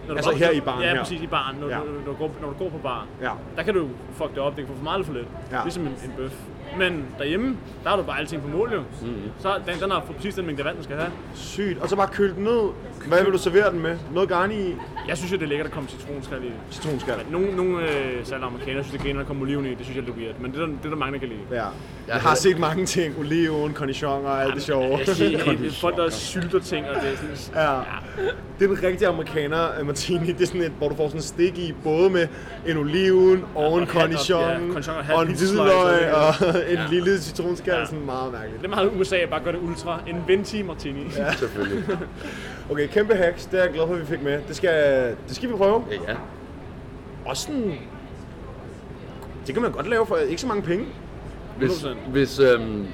Når du Altså bare- her i baren Ja, her. præcis i baren, når, Ja. du, når, du går, når du går på bar. Ja. Der kan du fuck det op, det kan få for meget eller for lidt. Ja. Ligesom en, en bøf. Men derhjemme, der har du bare alting på mål jo. Mm-hmm. Så den, den har fået præcis den mængde vand, den skal have. Sygt. Og så bare køle den ned. Hvad vil du servere den med? Noget garni i? Jeg synes jo, det er lækkert at komme citronskal i. Citronskal. Nogle, nogle øh, særligt amerikanere synes, det er griner at komme oliven i. Det synes jeg er lidt weird. Men det er, der, det er der mange, der kan lide. Ja. Jeg Jeg har set mange ting. Oliven, cornichon og alt det sjove. Jeg siger, det er folk, der sylter ting, og det er sådan... Ja. Det er en rigtig amerikaner, øh, martini. Det er sådan et, hvor du får sådan en stik i, både med en oliven og en og halv- cornichon, ja, og en hvidløg, og en Ja. lille citronskal, Ja. sådan meget mærkeligt. Det er meget USA at bare gøre det ultra. En venti martini. Ja. (laughs) Selvfølgelig. Okay, kæmpe hacks, det er jeg glad for, at vi fik med. Det skal, det skal vi prøve. Ja, ja. Også sådan... Det kan man godt lave for ikke så mange penge. Hvis, 100%. hvis, øhm,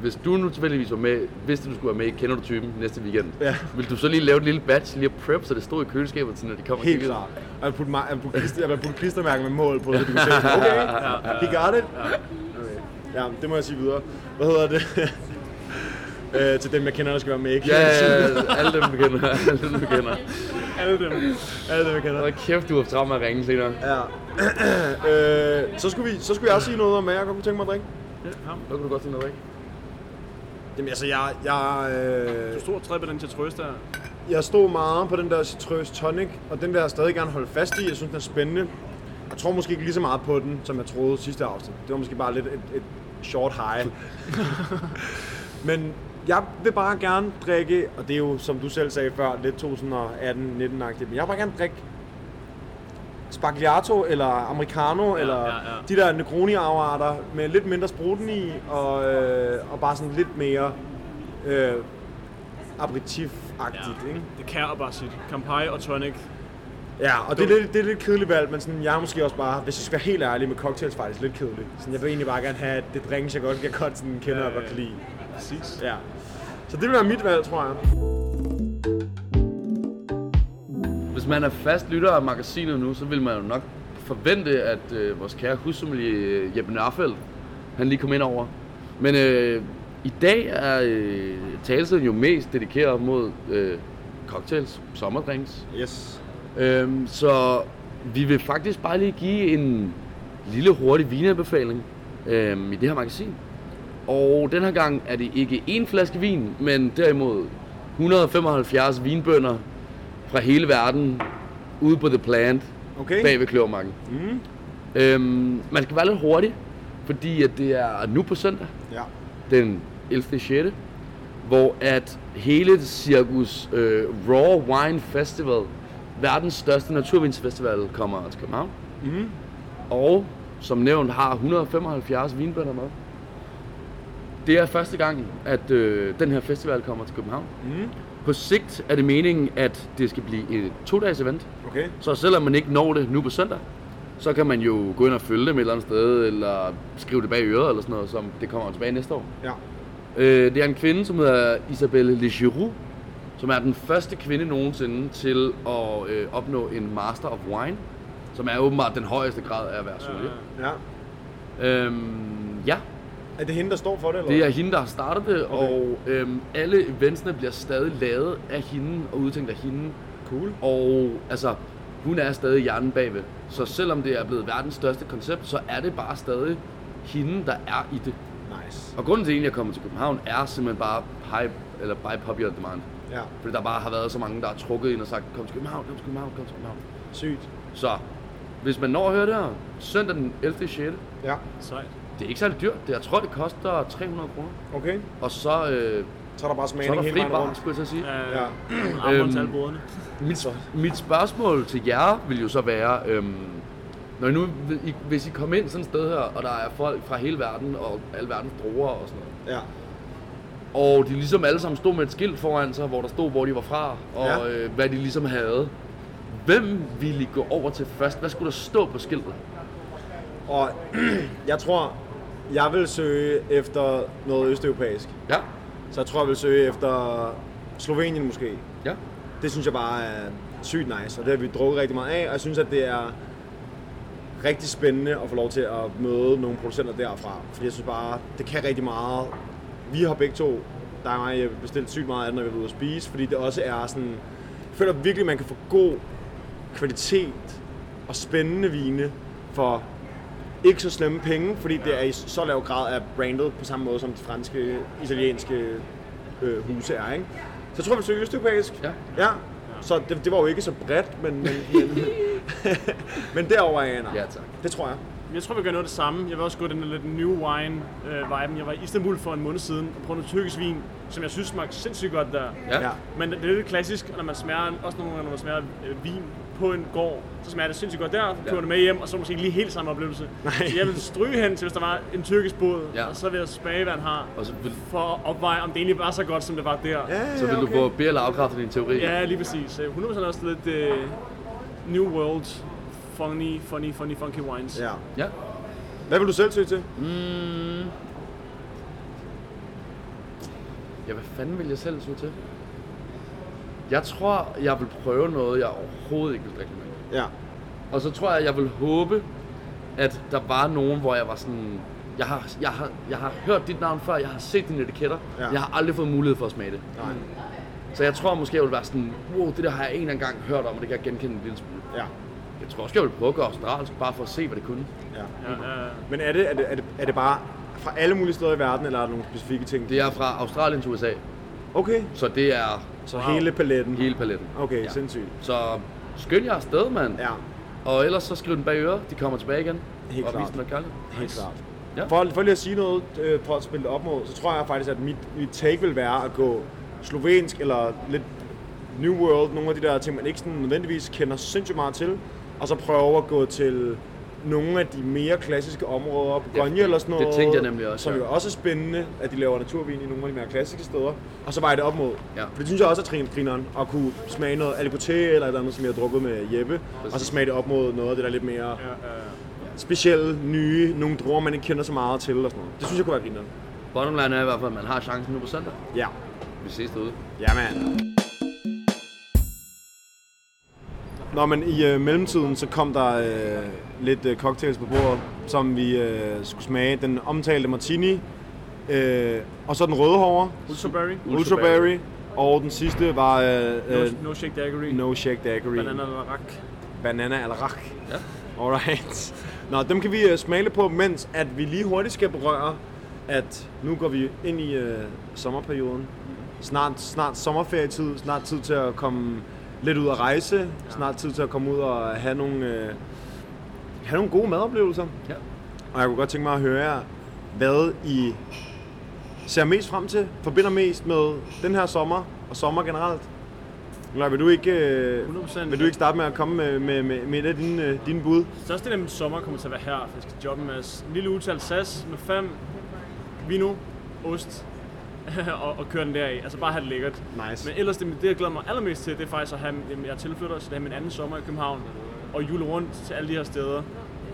hvis du nu tilfældigvis var med, vidste du skulle være med, i kender du typen næste weekend, Ja. vil du så lige lave en lille batch, lige at prep, så det stod i køleskabet, til når de kommer Helt klart. Og jeg vil putte, jeg putte, klister, jeg putte klistermærker med mål på, så du kan se, (laughs) okay, he got it. Okay. Ja, det må jeg sige videre. Hvad hedder det? (laughs) øh, til dem, jeg kender, der skal være med, ikke? Ja, ja, ja, alle dem vi kender, (laughs) alle dem vi kender. Alle dem. Alle dem, jeg kender. Hold kæft, du har travlt med at ringe senere. Ja. (clears throat) øh, så, skulle vi, så skulle jeg også sige noget om, hvad jeg kunne tænke mig at drikke. Ja, Hvad kunne du godt tænke dig, ikke? Jamen altså, jeg, jeg, øh, Du stod og på den til trøst der. jeg stod meget på den der Citrus Tonic, og den vil jeg stadig gerne holde fast i. Jeg synes, den er spændende. Jeg tror måske ikke lige så meget på den, som jeg troede sidste afsnit. Det var måske bare lidt et, et short high. (laughs) Men jeg vil bare gerne drikke, og det er jo, som du selv sagde før, lidt 2018-19-agtigt, men jeg vil bare gerne drikke Spagliato eller Americano, ja, eller ja, ja. de der Negroni-afarter med lidt mindre spruten i, og, øh, og bare sådan lidt mere øh, aperitif-agtigt, ja. ikke? Det kan jeg bare sige. Campari og tonic. Ja, og det er, lidt, det er lidt kedeligt valg, men sådan, jeg er måske også bare, hvis jeg skal være helt ærlig med cocktails, faktisk lidt kedeligt. Sådan, jeg vil egentlig bare gerne have det drinks, jeg godt, jeg godt sådan, kender Ja, og godt kan lide. Præcis. Ja. Så det vil være mit valg, tror jeg. Hvis man er fast lytter af magasinet nu, så vil man jo nok forvente, at øh, vores kære hussommelier øh, Jeppe Nørfeldt, han lige kom ind over. Men øh, i dag er øh, talelsen jo mest dedikeret mod øh, cocktails, sommerdrinks. Yes. Øhm, så vi vil faktisk bare lige give en lille hurtig vinanbefaling øhm, i det her magasin. Og den her gang er det ikke én flaske vin, men derimod 175 vinbønder fra hele verden ude på The Plant Okay. bag ved Kløvermarken. Mm. Øhm, man skal være lidt hurtig, fordi at det er nu på søndag, Ja. den 11. 6., hvor at hele Cirkus øh, Raw Wine Festival, verdens største naturvinsfestival, kommer til København. Mm. Og som nævnt har 175 vinbønder med. Det er første gang, at øh, den her festival kommer til København. Mm. På sigt er det meningen, at det skal blive et to-dages event. Okay. Så selvom man ikke når det nu på søndag, så kan man jo gå ind og følge dem et eller andet sted, eller skrive det bag øret, eller sådan noget, som det kommer tilbage næste år. Ja. Øh, det er en kvinde, som hedder Isabelle Legiroux, som er den første kvinde nogensinde til at øh, opnå en Master of Wine, som er åbenbart den højeste grad af sommelier. Ja. Øhm, ja, Er det hende, der står for det, eller? det er hende, der har startet det, og øhm, alle eventsene bliver stadig lavet af hende og udtænkt af hende. Cool. Og altså, hun er stadig hjernen bagved. Så selvom det er blevet verdens største koncept, så er det bare stadig hende, der er i det. Nice. Og grunden til, at jeg er kommet til København, er simpelthen bare hype, eller by popular demand. Ja. Fordi der bare har været så mange, der har trukket ind og sagt, kom til København, kom til København, kom til København. Sygt. Så, hvis man når at høre det her, søndag den 11. 6. Ja. Det Sejt. er ikke særlig dyrt. Det, jeg tror, det koster 300 kroner. Okay. Og så, øh, Så er der bare smagning hele vejen bar, rundt. skulle jeg så sige. Ja. Ja. (clears throat) Øhm, boderne. Mit, mit spørgsmål til jer vil jo så være, øhm, når I nu, hvis I kommer ind sådan et sted her, og der er folk fra hele verden, og alle verdens druer og sådan noget, Ja. Og de ligesom alle sammen stod med et skilt foran sig, hvor der stod, hvor de var fra, og Ja. øh, hvad de ligesom havde. Hvem ville I gå over til først? Hvad skulle der stå på skiltet? Og (clears throat) jeg tror, jeg vil søge efter noget østeuropæisk. Ja, Så jeg tror, jeg vil søge efter Slovenien måske. ja. Det synes jeg bare er sygt nice, og det har vi drukket rigtig meget af, og jeg synes, at det er rigtig spændende at få lov til at møde nogle producenter derfra. Fordi jeg synes bare, det kan rigtig meget. Vi har begge to, der er mig, jeg bestilt sygt meget af det, når vi er ude at spise, fordi det også er sådan, jeg føler virkelig, at man kan få god kvalitet og spændende vine for ikke så slemme penge, fordi det er i så lav grad af brandet på samme måde som de franske, italienske øh, huse er, ikke? Så jeg tror, vi søger østeuropæisk. Ja. ja. Så det, det, var jo ikke så bredt, men, men, (laughs) (laughs) men, men derover er jeg Ja, tak. Det tror jeg. Jeg tror, vi gør noget af det samme. Jeg vil også gå den der lidt new wine øh, viben. Jeg var i Istanbul for en måned siden og prøvede noget tyrkisk vin, som jeg synes smagte sindssygt godt der. Ja. Ja. Men det er lidt klassisk, når man smager, også nogle gange, når man smager øh, vin på en gård, så smager det sindssygt godt der, så køber det med hjem, og så måske ikke lige helt samme oplevelse. Nej. Så jeg vil stryge hen til, hvis der var en tyrkisk båd, Ja. og så vil jeg smage, hvad han har, Og så vil, for at opveje, om det egentlig var så godt, som det var der. Ja, så vil du få bedre eller afkræftet din teori. Ja, lige præcis. Så 100% også lidt uh, New World, funny, funny, funny, funky wines. Ja. ja. Hvad vil du selv søge til? Mm. Ja, hvad fanden vil jeg selv søge til? Jeg tror, jeg vil prøve noget, jeg overhovedet ikke vil drikke med. Ja. Og så tror jeg, jeg vil håbe, at der var nogen, hvor jeg var sådan... Jeg har, jeg, har, jeg har hørt dit navn før, jeg har set dine etiketter. Ja. Jeg har aldrig fået mulighed for at smage det. Nej. Så jeg tror måske, jeg vil være sådan, wow, det der har jeg en gang hørt om, og det kan jeg genkende en lille smule. Ja. Jeg tror også, jeg vil prøve at australsk, bare for at se, hvad det kunne. ja. Ja, ja. Men er det, er, det, er, det, er det bare fra alle mulige steder i verden, eller er der nogle specifikke ting? Det er fra Australien til USA, Okay, så det er så Wow. hele paletten. hele paletten. Okay, Ja. sindssygt. Så skynd jer afsted, mand. Ja, Og ellers så skriv den bag øret, de kommer tilbage igen. Helt og klart. vis den helt klart. Ja. For, for lige at sige noget, øh, for at spille det op mod, så tror jeg faktisk, at mit, mit take vil være at gå slovensk eller lidt New World, nogle af de der ting, man ikke sådan nødvendigvis kender sindssygt meget til, og så prøve at gå til nogle af de mere klassiske områder, på Ja, Gonje eller sådan det noget. tænkte jeg nemlig også, Som ja. jo også er spændende, at de laver naturvin i nogle af de mere klassiske steder. Og så veje det op mod. Ja. For det synes jeg også er trin- grineren, at kunne smage noget aligoté eller et eller andet, som jeg har drukket med Jeppe, og så smage det op mod noget af det der lidt mere ja, ja. specielle, nye, nogle druer, man ikke kender så meget til og sådan noget. Det synes jeg kunne være grineren. Bottom line er i hvert fald, at man har chancen nu på søndag. Ja. Vi ses derude. Jamen. Nå, men i øh, mellemtiden, så kom der øh, lidt øh, cocktails på bordet, som vi øh, skulle smage. Den omtalte martini, øh, og så den røde hårde, Ultraberry, Ultraberry, og den sidste var øh, no, øh, no Shake Daiquiri, No Shake Daiquiri. Banana Larak. Banana al rak. Ja. Alright. Nå, dem kan vi uh, smage på, mens at vi lige hurtigt skal berøre, at nu går vi ind i uh, sommerperioden. Snart, snart sommerferietid, snart tid til at komme lidt ud at rejse, snart tid til at komme ud og have nogle, uh, have nogle gode madoplevelser. Ja. Og jeg kunne godt tænke mig at høre jer, hvad I ser mest frem til, forbinder mest med den her sommer og sommer generelt. Eller vil du ikke, øh, 100%. vil du ikke starte med at komme med, med, med, med et af dine, øh, dine bud? Størstedelen af min sommer kommer til at være her, for jeg skal jobbe masse. En lille uge til Alsace med fem vino, ost (laughs) og, og køre den deraf. Altså bare have det lækkert. Nice. Men ellers, det, det jeg glæder mig allermest til, det er faktisk at have, jamen, jeg er tilflytter, så det er min anden sommer i København. Og jule rundt til alle de her steder,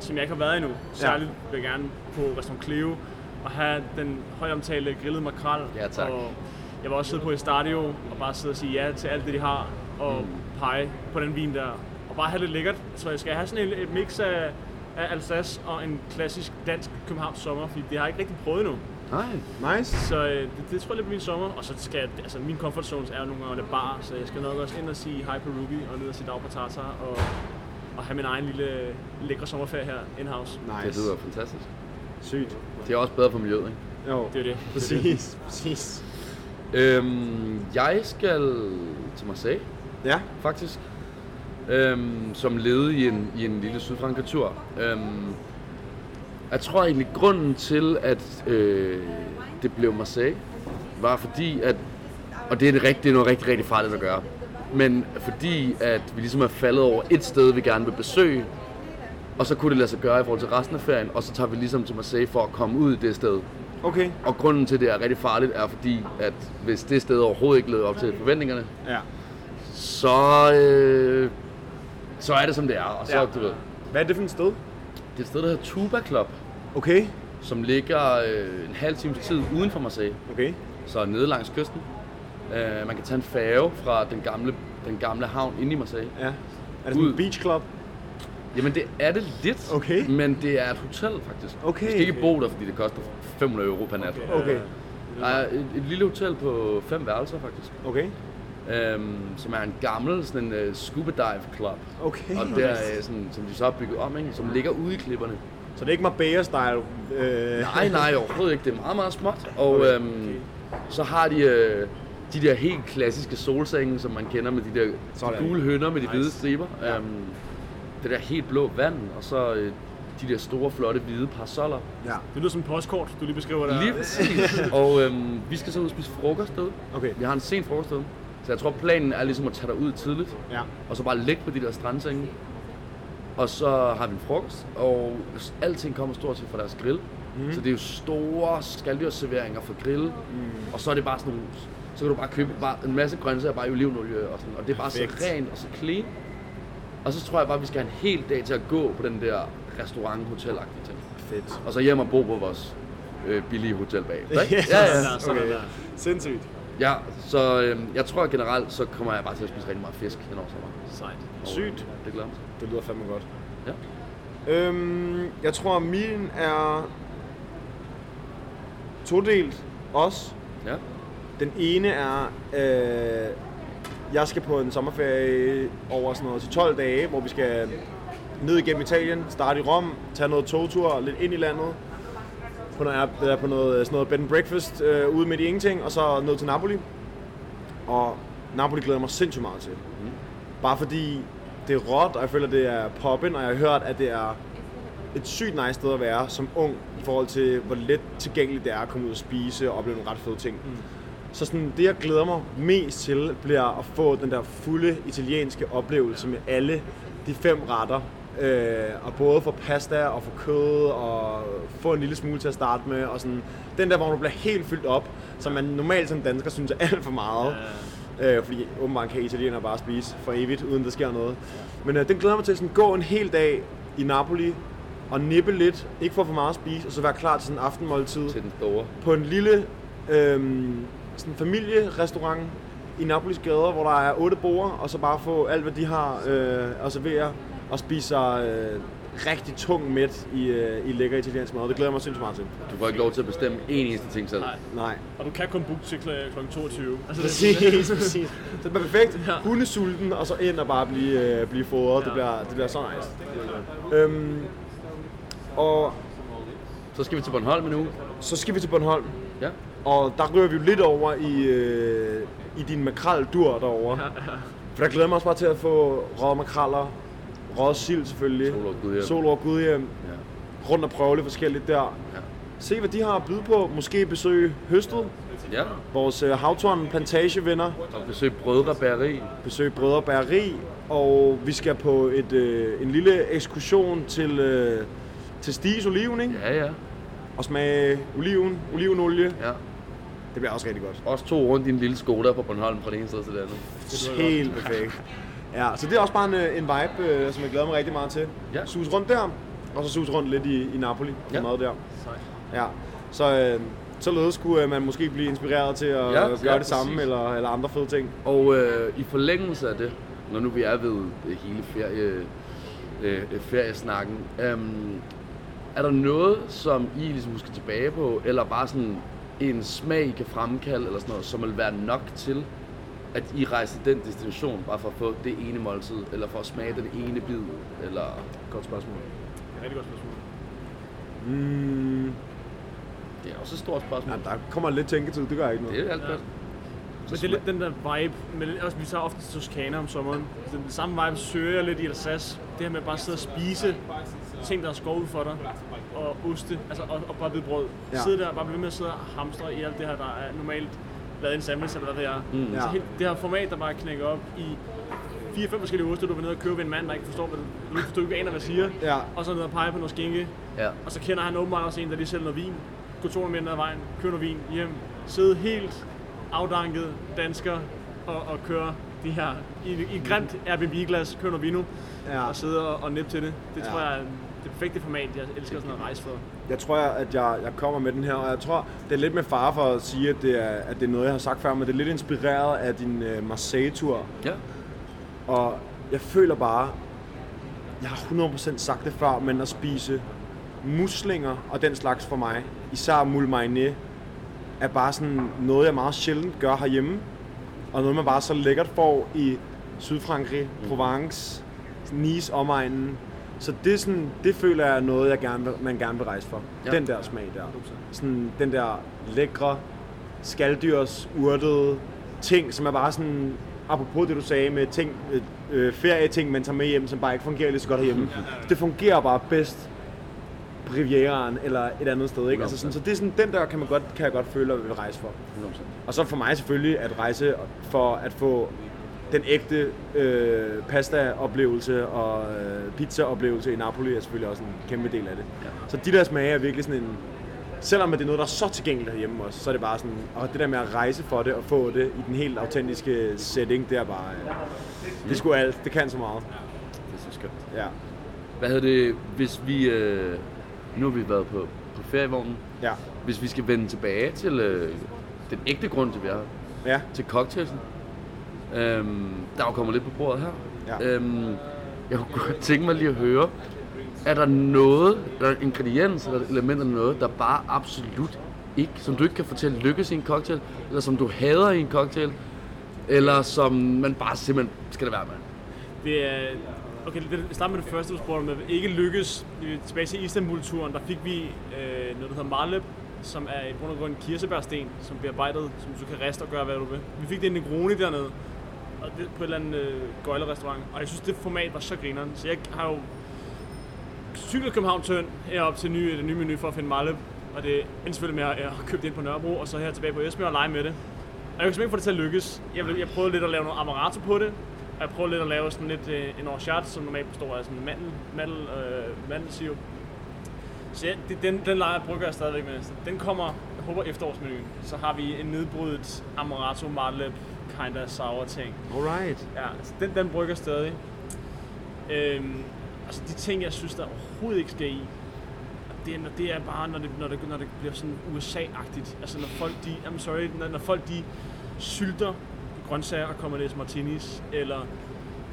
som jeg ikke har været endnu. Særligt vil jeg gerne på Restaurant Cleo og have den højomtalte grillede makrel. Ja, tak. Og jeg vil også sidde på Estadio og bare sidde og sige ja til alt det, de har. Og Mm. pege på den vin der. Og bare have det lækkert. Så jeg skal have sådan et, et mix af, af Alsace og en klassisk dansk Københavns sommer, fordi det har jeg ikke rigtig prøvet endnu. Nej. Nice. Så øh, det, det tror jeg lidt min sommer. Og så skal jeg, altså min comfort zones er jo nogle gange bar, så jeg skal nok også ind og sige hej på Ruby, og ned og sige dag på Tartar, og, og have min egen lille lækre sommerferie her in-house. Det Nice. lyder fantastisk. Sygt. Det er også bedre for miljøet, ikke? Jo, Det er det. præcis. præcis. Øhm, jeg skal til Marseille, Ja, faktisk. Øhm, som led i en, i en lille sydfrankatur. Øhm, jeg tror egentlig, grunden til, at øh, det blev Marseille, var fordi, at... Og det er, det, rigt, det er noget rigtig, rigtig farligt at gøre. Men fordi, at vi ligesom er faldet over et sted, vi gerne vil besøge, og så kunne det lade sig gøre i forhold til resten af ferien, og så tager vi ligesom til Marseille for at komme ud i det sted. okay. Og grunden til, at det er rigtig farligt, er fordi, at hvis det sted overhovedet ikke levede op til forventningerne, Ja. så, øh, så er det som det er. Og så, ja. du ved, Hvad er det for et sted? det er et sted, der hedder Tuba Club, Okay. som ligger øh, en halv times tid uden for Marseille, Okay. så nede langs kysten. Øh, man kan tage en færge fra den gamle, den gamle havn inde i Marseille. Ja. Er det sådan en beach club? Jamen det er det lidt, Okay. men det er et hotel faktisk. Okay. Du skal ikke bo der, fordi det koster 500 euro per nat. Okay. Der er et, et lille hotel på fem værelser faktisk. Okay. øhm, som er en gammel sådan en, uh, scuba dive club. Okay. Og der er sådan, som de så har bygget om, ikke? som ligger ude i klipperne. Så det er ikke Marbella-style? Øh... Nej, nej, overhovedet ikke. Det er meget, meget småt. Og Okay. øhm, så har de øh, de der helt klassiske solsenge, som man kender med de der Sådan. de gule hønder med de Nice. hvide striber. Ja. Øhm, det der helt blå vand, og så øh, de der store, flotte, hvide parasoller. Ja. Det lyder som en postkort, du lige beskriver der. Lige præcis. og øhm, vi skal så ud og spise frokost derude. Okay. Vi har en sen frokost derude. Så jeg tror, planen er ligesom at tage dig ud tidligt, Ja. og så bare ligge på de der strandsenge. Og så har vi en frokost, og alting kommer stort set fra deres grill. Mm. Så det er jo store skaldyrserveringer for grill. Mm. Og så er det bare sådan nogle, så kan du bare købe bare en masse grøntsager, bare i olivenolie og sådan. Og det er bare Perfekt. så rent og så clean. Og så tror jeg bare, at vi skal have en hel dag til at gå på den der restaurant hotel ting. Fedt. Og så hjem og bo på vores øh, billige hotel bag. (laughs) Ja, ja, ja. sådan okay. der. Sindssygt. Ja, så øh, jeg tror generelt, så kommer jeg bare til at spise rigtig meget fisk hen over sommeren. Sejt. Sygt. øh, Det glæder mig. Det lyder fandme godt. Ja. Øhm, jeg tror, min er todelt også. Ja. Den ene er, øh, jeg skal på en sommerferie over sådan noget til 12 dage, hvor vi skal ned igennem Italien, starte i Rom, tage noget togtur lidt ind i landet, på noget, er på noget, sådan noget bed and breakfast øh, ude midt i ingenting, og så ned til Napoli. Og Napoli glæder jeg mig sindssygt meget til. Mm. Bare fordi det er råt, og jeg føler, det er poppen, og jeg har hørt, at det er et sygt nice sted at være som ung, i forhold til, hvor let tilgængeligt det er at komme ud og spise og opleve nogle ret fede ting. Mm. Så sådan, det, jeg glæder mig mest til, bliver at få den der fulde italienske oplevelse med alle de fem retter. Øh, og både få pasta og få kød og få en lille smule til at starte med. Og sådan, den der, hvor du bliver helt fyldt op, som man normalt som dansker synes er alt for meget. Øh, fordi åbenbart kan italienere bare spise for evigt, uden der sker noget. Men øh, den glæder mig til sådan gå en hel dag i Napoli og nippe lidt, ikke få for meget at spise, og så være klar til sådan en aftenmåltid Til den store. på en lille øhm, sådan familierestaurant i Napolis gader, hvor der er otte borde, og så bare få alt, hvad de har øh, at servere, og spise sig øh, rigtig tung mæt i, øh, i lækker italiensk mad. Det glæder jeg mig sindssygt meget til. Du får ikke lov til at bestemme en eneste ting selv. Nej. Nej. Og du kan kun booke til kl. 22. Altså, Præcis, præcis. Så det er perfekt. Ja. Hundesulten, og så ind og bare blive, øh, blive fodret. Det, Ja. bliver, det bliver så nice. Øhm, og Så skal vi til Bornholm en uge. så skal vi til Bornholm. Ja. Og der rører vi jo lidt over i, øh, i din makreldur derovre. Ja, ja. For der glæder jeg mig også bare til at få røde makraller, røde sild selvfølgelig, Sol over Gudhjem. sol over Gudhjem, ja. rundt og prøve lidt forskelligt der. Ja. Se hvad de har at byde på, måske besøge Høstet, Ja. vores øh, Havtorn Plantagevenner, Og besøg Brødre Bageri. besøge Brødre og vi skal på et, øh, en lille ekskursion til, øh, til Stiges Oliven, ikke? Ja, ja. og smage oliven, olivenolie. ja. Det bliver også rigtig godt. Også to rundt i en lille Skoda på Bornholm fra det ene sted til det andet. Helt perfekt. Ja, så det er også bare en, øh, en vibe, øh, som jeg glæder mig rigtig meget til. Ja. Sus rundt der, og så sus rundt lidt i, i Napoli. Ja. Ja. Mad der. Sejt. Ja. Så øh, således skulle øh, man måske blive inspireret til at Ja, ja, ja, gøre det præcis. samme, eller, eller andre fede ting. Og øh, i forlængelse af det, når nu vi er ved det hele ferie, øh, øh, feriesnakken, øhm, er der noget, som I ligesom husker tilbage på, eller bare sådan en smag, I kan fremkalde, eller sådan noget, som vil være nok til, at I rejser den destination, bare for at få det ene måltid, eller for at smage den ene bid, eller... Godt spørgsmål. Rigtig godt spørgsmål. Mm, Det er også et stort spørgsmål. ja, der kommer lidt tænketid, det gør ikke noget. Det er alt Ja. godt. Men det er lidt den der vibe, med, også vi tager ofte til Toskana om sommeren. Den samme vibe søger jeg lidt i Alsace. Det her med bare at sidde og spise ting, der er skåret for dig. Og oste, altså og, og bare hvidt brød. Ja. Ja. Sidde der og bare blive ved med at sidde og hamstre i alt det her, der er normalt lavet en sandwich, eller hvad det er. Mm. Så Ja. helt, det her format, der bare knækker op i fire-fem forskellige oste, du vil ned og købe ved en mand, der ikke forstår, hvad du, du, du ikke aner, hvad siger. Ja. Og så ned og pege på noget skinke. Ja. Og så kender han åbenbart også en, der lige sælger noget vin. Gå 200 meter ad vejen, køber noget vin hjem. Sidde helt afdanket dansker og, og køre de her i, i grimt Airbnb-glas, køre noget vino Ja. og sidde og, og nippe til det. Det Ja. tror jeg perfekte format. Jeg elsker sådan noget rejse for. Jeg tror, at jeg, jeg kommer med den her, og jeg tror, det er lidt med far for at sige, at det er, at det er noget, jeg har sagt før, men det er lidt inspireret af din uh, Marseille-tur. Ja. Og jeg føler bare, jeg har 100% sagt det før, men at spise muslinger og den slags for mig, især moule mariné, er bare sådan noget, jeg meget sjældent gør herhjemme. Og noget, man bare så lækkert får i Sydfrankrig, Provence, Nice omegnen. Så det, er sådan, det føler jeg er noget, jeg gerne vil, man gerne vil rejse for. Ja. Den der smag der. Sådan, den der lækre, skalddyrs, urtede ting, som er bare sådan, apropos det du sagde med ting, øh, øh, ferieting, man tager med hjem, som bare ikke fungerer lige så godt herhjemme. Det fungerer bare bedst på Rivieraen eller et andet sted. Ikke? Altså sådan, så det er sådan, den der kan, man godt, kan jeg godt føle, at jeg vil rejse for. 100%. Og så for mig selvfølgelig at rejse for at få den ægte øh, pasta-oplevelse og øh, pizza-oplevelse i Napoli er selvfølgelig også en kæmpe del af det. Ja. Så de der smage er virkelig sådan en... Selvom det er noget, der er så tilgængeligt herhjemme også, så er det bare sådan... Og det der med at rejse for det og få det i den helt autentiske setting, det er bare... Øh, det er sgu alt. Det kan så meget. Det er så skønt. Ja. Hvad hedder det, hvis vi... Øh, nu har vi været på, på ferievognen. Ja. Hvis vi skal vende tilbage til øh, den ægte grund til, vi er her, Ja. til cocktailsen. Øhm, der er jo kommet lidt på bordet her. Ja. Øhm, jeg kunne godt tænke mig lige at høre, er der noget, der er ingrediens eller elementer eller noget, der bare absolut ikke, som du ikke kan fortælle lykkes i en cocktail, eller som du hader i en cocktail, eller som man bare simpelthen skal det være med? Det er... Okay, det- starter med det første, du spurgte med. Ikke lykkes. Tilbage til Istanbul-turen, der fik vi øh, noget, der hedder Marleb, som er i bund og grund en kirsebærsten, som bliver arbejdet, som du kan riste og gøre, hvad du vil. Vi fik det i Negroni dernede, og det, på et eller andet øh, gøjlerestaurant. Og jeg synes, det format var så grineren. Så jeg har jo cyklet København Tøn herop til nye, det nye menu for at finde Malle. Og det endte selvfølgelig med, at jeg har købt det ind på Nørrebro, og så her tilbage på Esbjerg og lege med det. Og jeg kan simpelthen ikke få det til at lykkes. Jeg, jeg prøvede lidt at lave noget amaretto på det, og jeg prøvede lidt at lave sådan lidt øh, en orchat, som normalt består af sådan mandel, mandel, øh, mandelsirup. Så ja, det, den, den leger brygger jeg stadigvæk med. Så den kommer, jeg håber efterårsmenuen. Så har vi en nedbrydet amaretto marlep kind of sour ting. Alright. Ja, altså den, den brygger stadig. Øhm, altså de ting, jeg synes, der overhovedet ikke skal i, det er, når det er bare, når det, når det, når det bliver sådan USA-agtigt. Altså når folk, de, I'm sorry, når, når folk de sylter grøntsager og kommer det martinis, eller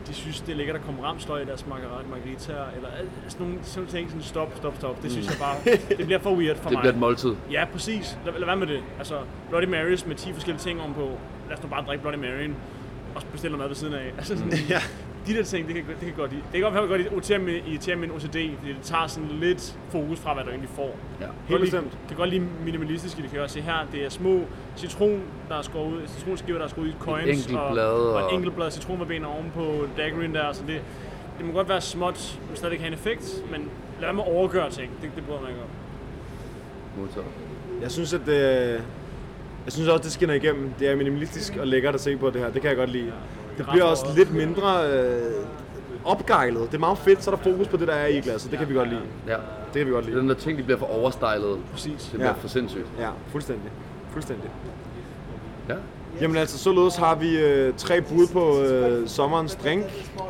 de synes, det er lækkert, at der kommer ramsløg i deres margar- margaritaer, eller sådan nogle, sådan ting, sådan stop, stop, stop. Det synes jeg bare, det bliver for weird for (laughs) Det mig. bliver et måltid. Ja, præcis. Lad, lad være med det. Altså, Bloody Marys med 10 forskellige ting ovenpå. Lad os nu bare drikke Bloody Maryen og bestille noget mad ved siden af. Altså, sådan, (laughs) Ja. De der ting, det kan, det kan godt lide. Det kan godt være, at godt irritere min, irritere min OCD, fordi det tager sådan lidt fokus fra, hvad du egentlig får. Ja. Helt bestemt. kan godt lide minimalistisk i det. Kan jeg også se her, det er små citron, der er skåret ud, citronskiver, der er skåret ud i coins. enkelt og, blad og, og- et enkelt blad ovenpå daggerien der. Så det, det må godt være småt, men stadig have en effekt, men lad være med at overgøre ting. Det, det bryder mig ikke om. Modtaget. Jeg synes, at det, jeg synes også, det skinner igennem. Det er minimalistisk og lækkert at se på det her. Det kan jeg godt lide. Det bliver også lidt mindre øh, opgejlet. Det er meget fedt, så er der fokus på det, der er i glasset. Det kan vi godt lide. Ja. Det kan vi godt Det er lide. den der ting, de bliver for overstylet. Præcis. Det bliver Ja. for sindssygt. Ja, fuldstændig. Fuldstændig. Ja. Jamen altså, således har vi øh, tre bud på øh, sommerens drink,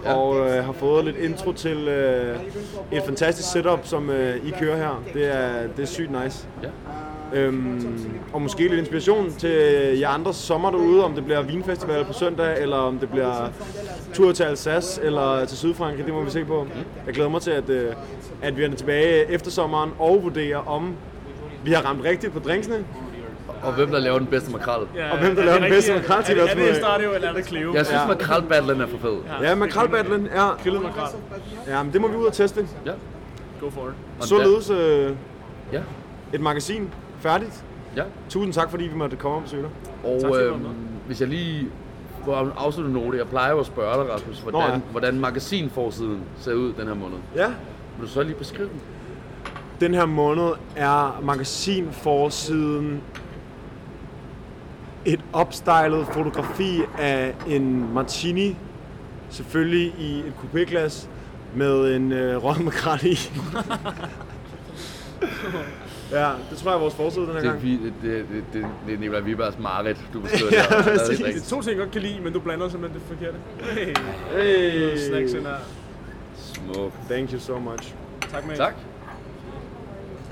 Ja. og øh, har fået lidt intro til øh, et fantastisk setup, som øh, I kører her. Det er, det er sygt nice. Ja. Øhm, og måske lidt inspiration til jer andre sommer derude, om det bliver vinfestival på søndag, eller om det bliver tur til Alsace, eller til Sydfrankrig, det må vi se på. Jeg glæder mig til, at, øh, at vi er tilbage efter sommeren og vurderer, om vi har ramt rigtigt på drinksene. Og hvem der laver den bedste makrel. Ja, Og hvem der er laver den bedste makrel til Er det- Er? Estadio, eller er det Cleo? Jeg synes, Ja. makrelbattlen er for fed. Ja, makrelbattlen, ja. Grillet makrel. ja men det må vi ud og teste. Ja. Go for it. Således øh, Ja. et magasin færdigt. Ja. Tusind tak, fordi vi måtte komme og besøge dig. Og Tak, med. hvis jeg lige på en afsluttende note, jeg plejer jo at spørge dig, Rasmus, hvordan, Nå ja. hvordan magasinforsiden ser ud den her måned. Ja. Vil du så lige beskrive den? Den her måned er magasinforsiden et opstylet fotografi af en martini, selvfølgelig i et coupéglas, med en øh, rød makrel i. (laughs) ja, det tror jeg er vores forside den her Det er, gang. det, det, det, det, det er Nicolai Vibergs Marit, du (laughs) beskriver Ja, der. Er præcis. lidt Det er to ting, jeg godt kan lide, men du blander simpelthen det forkerte. Hey. Hey. Snacks ind her. Smuk. Thank you so much. Tak, med. Tak.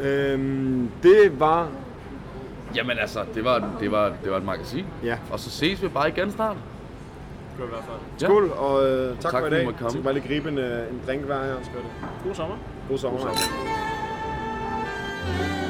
Øhm, det var... Jamen altså, det var, det var, det var et magasin. Ja. Og så ses vi bare igen snart. Det i hvert fald. Ja. Skål, og øh, tak, Tak, for i fordi dag. kan bare lige gribe en, øh, en drink hver her. God sommer. God sommer. God sommer.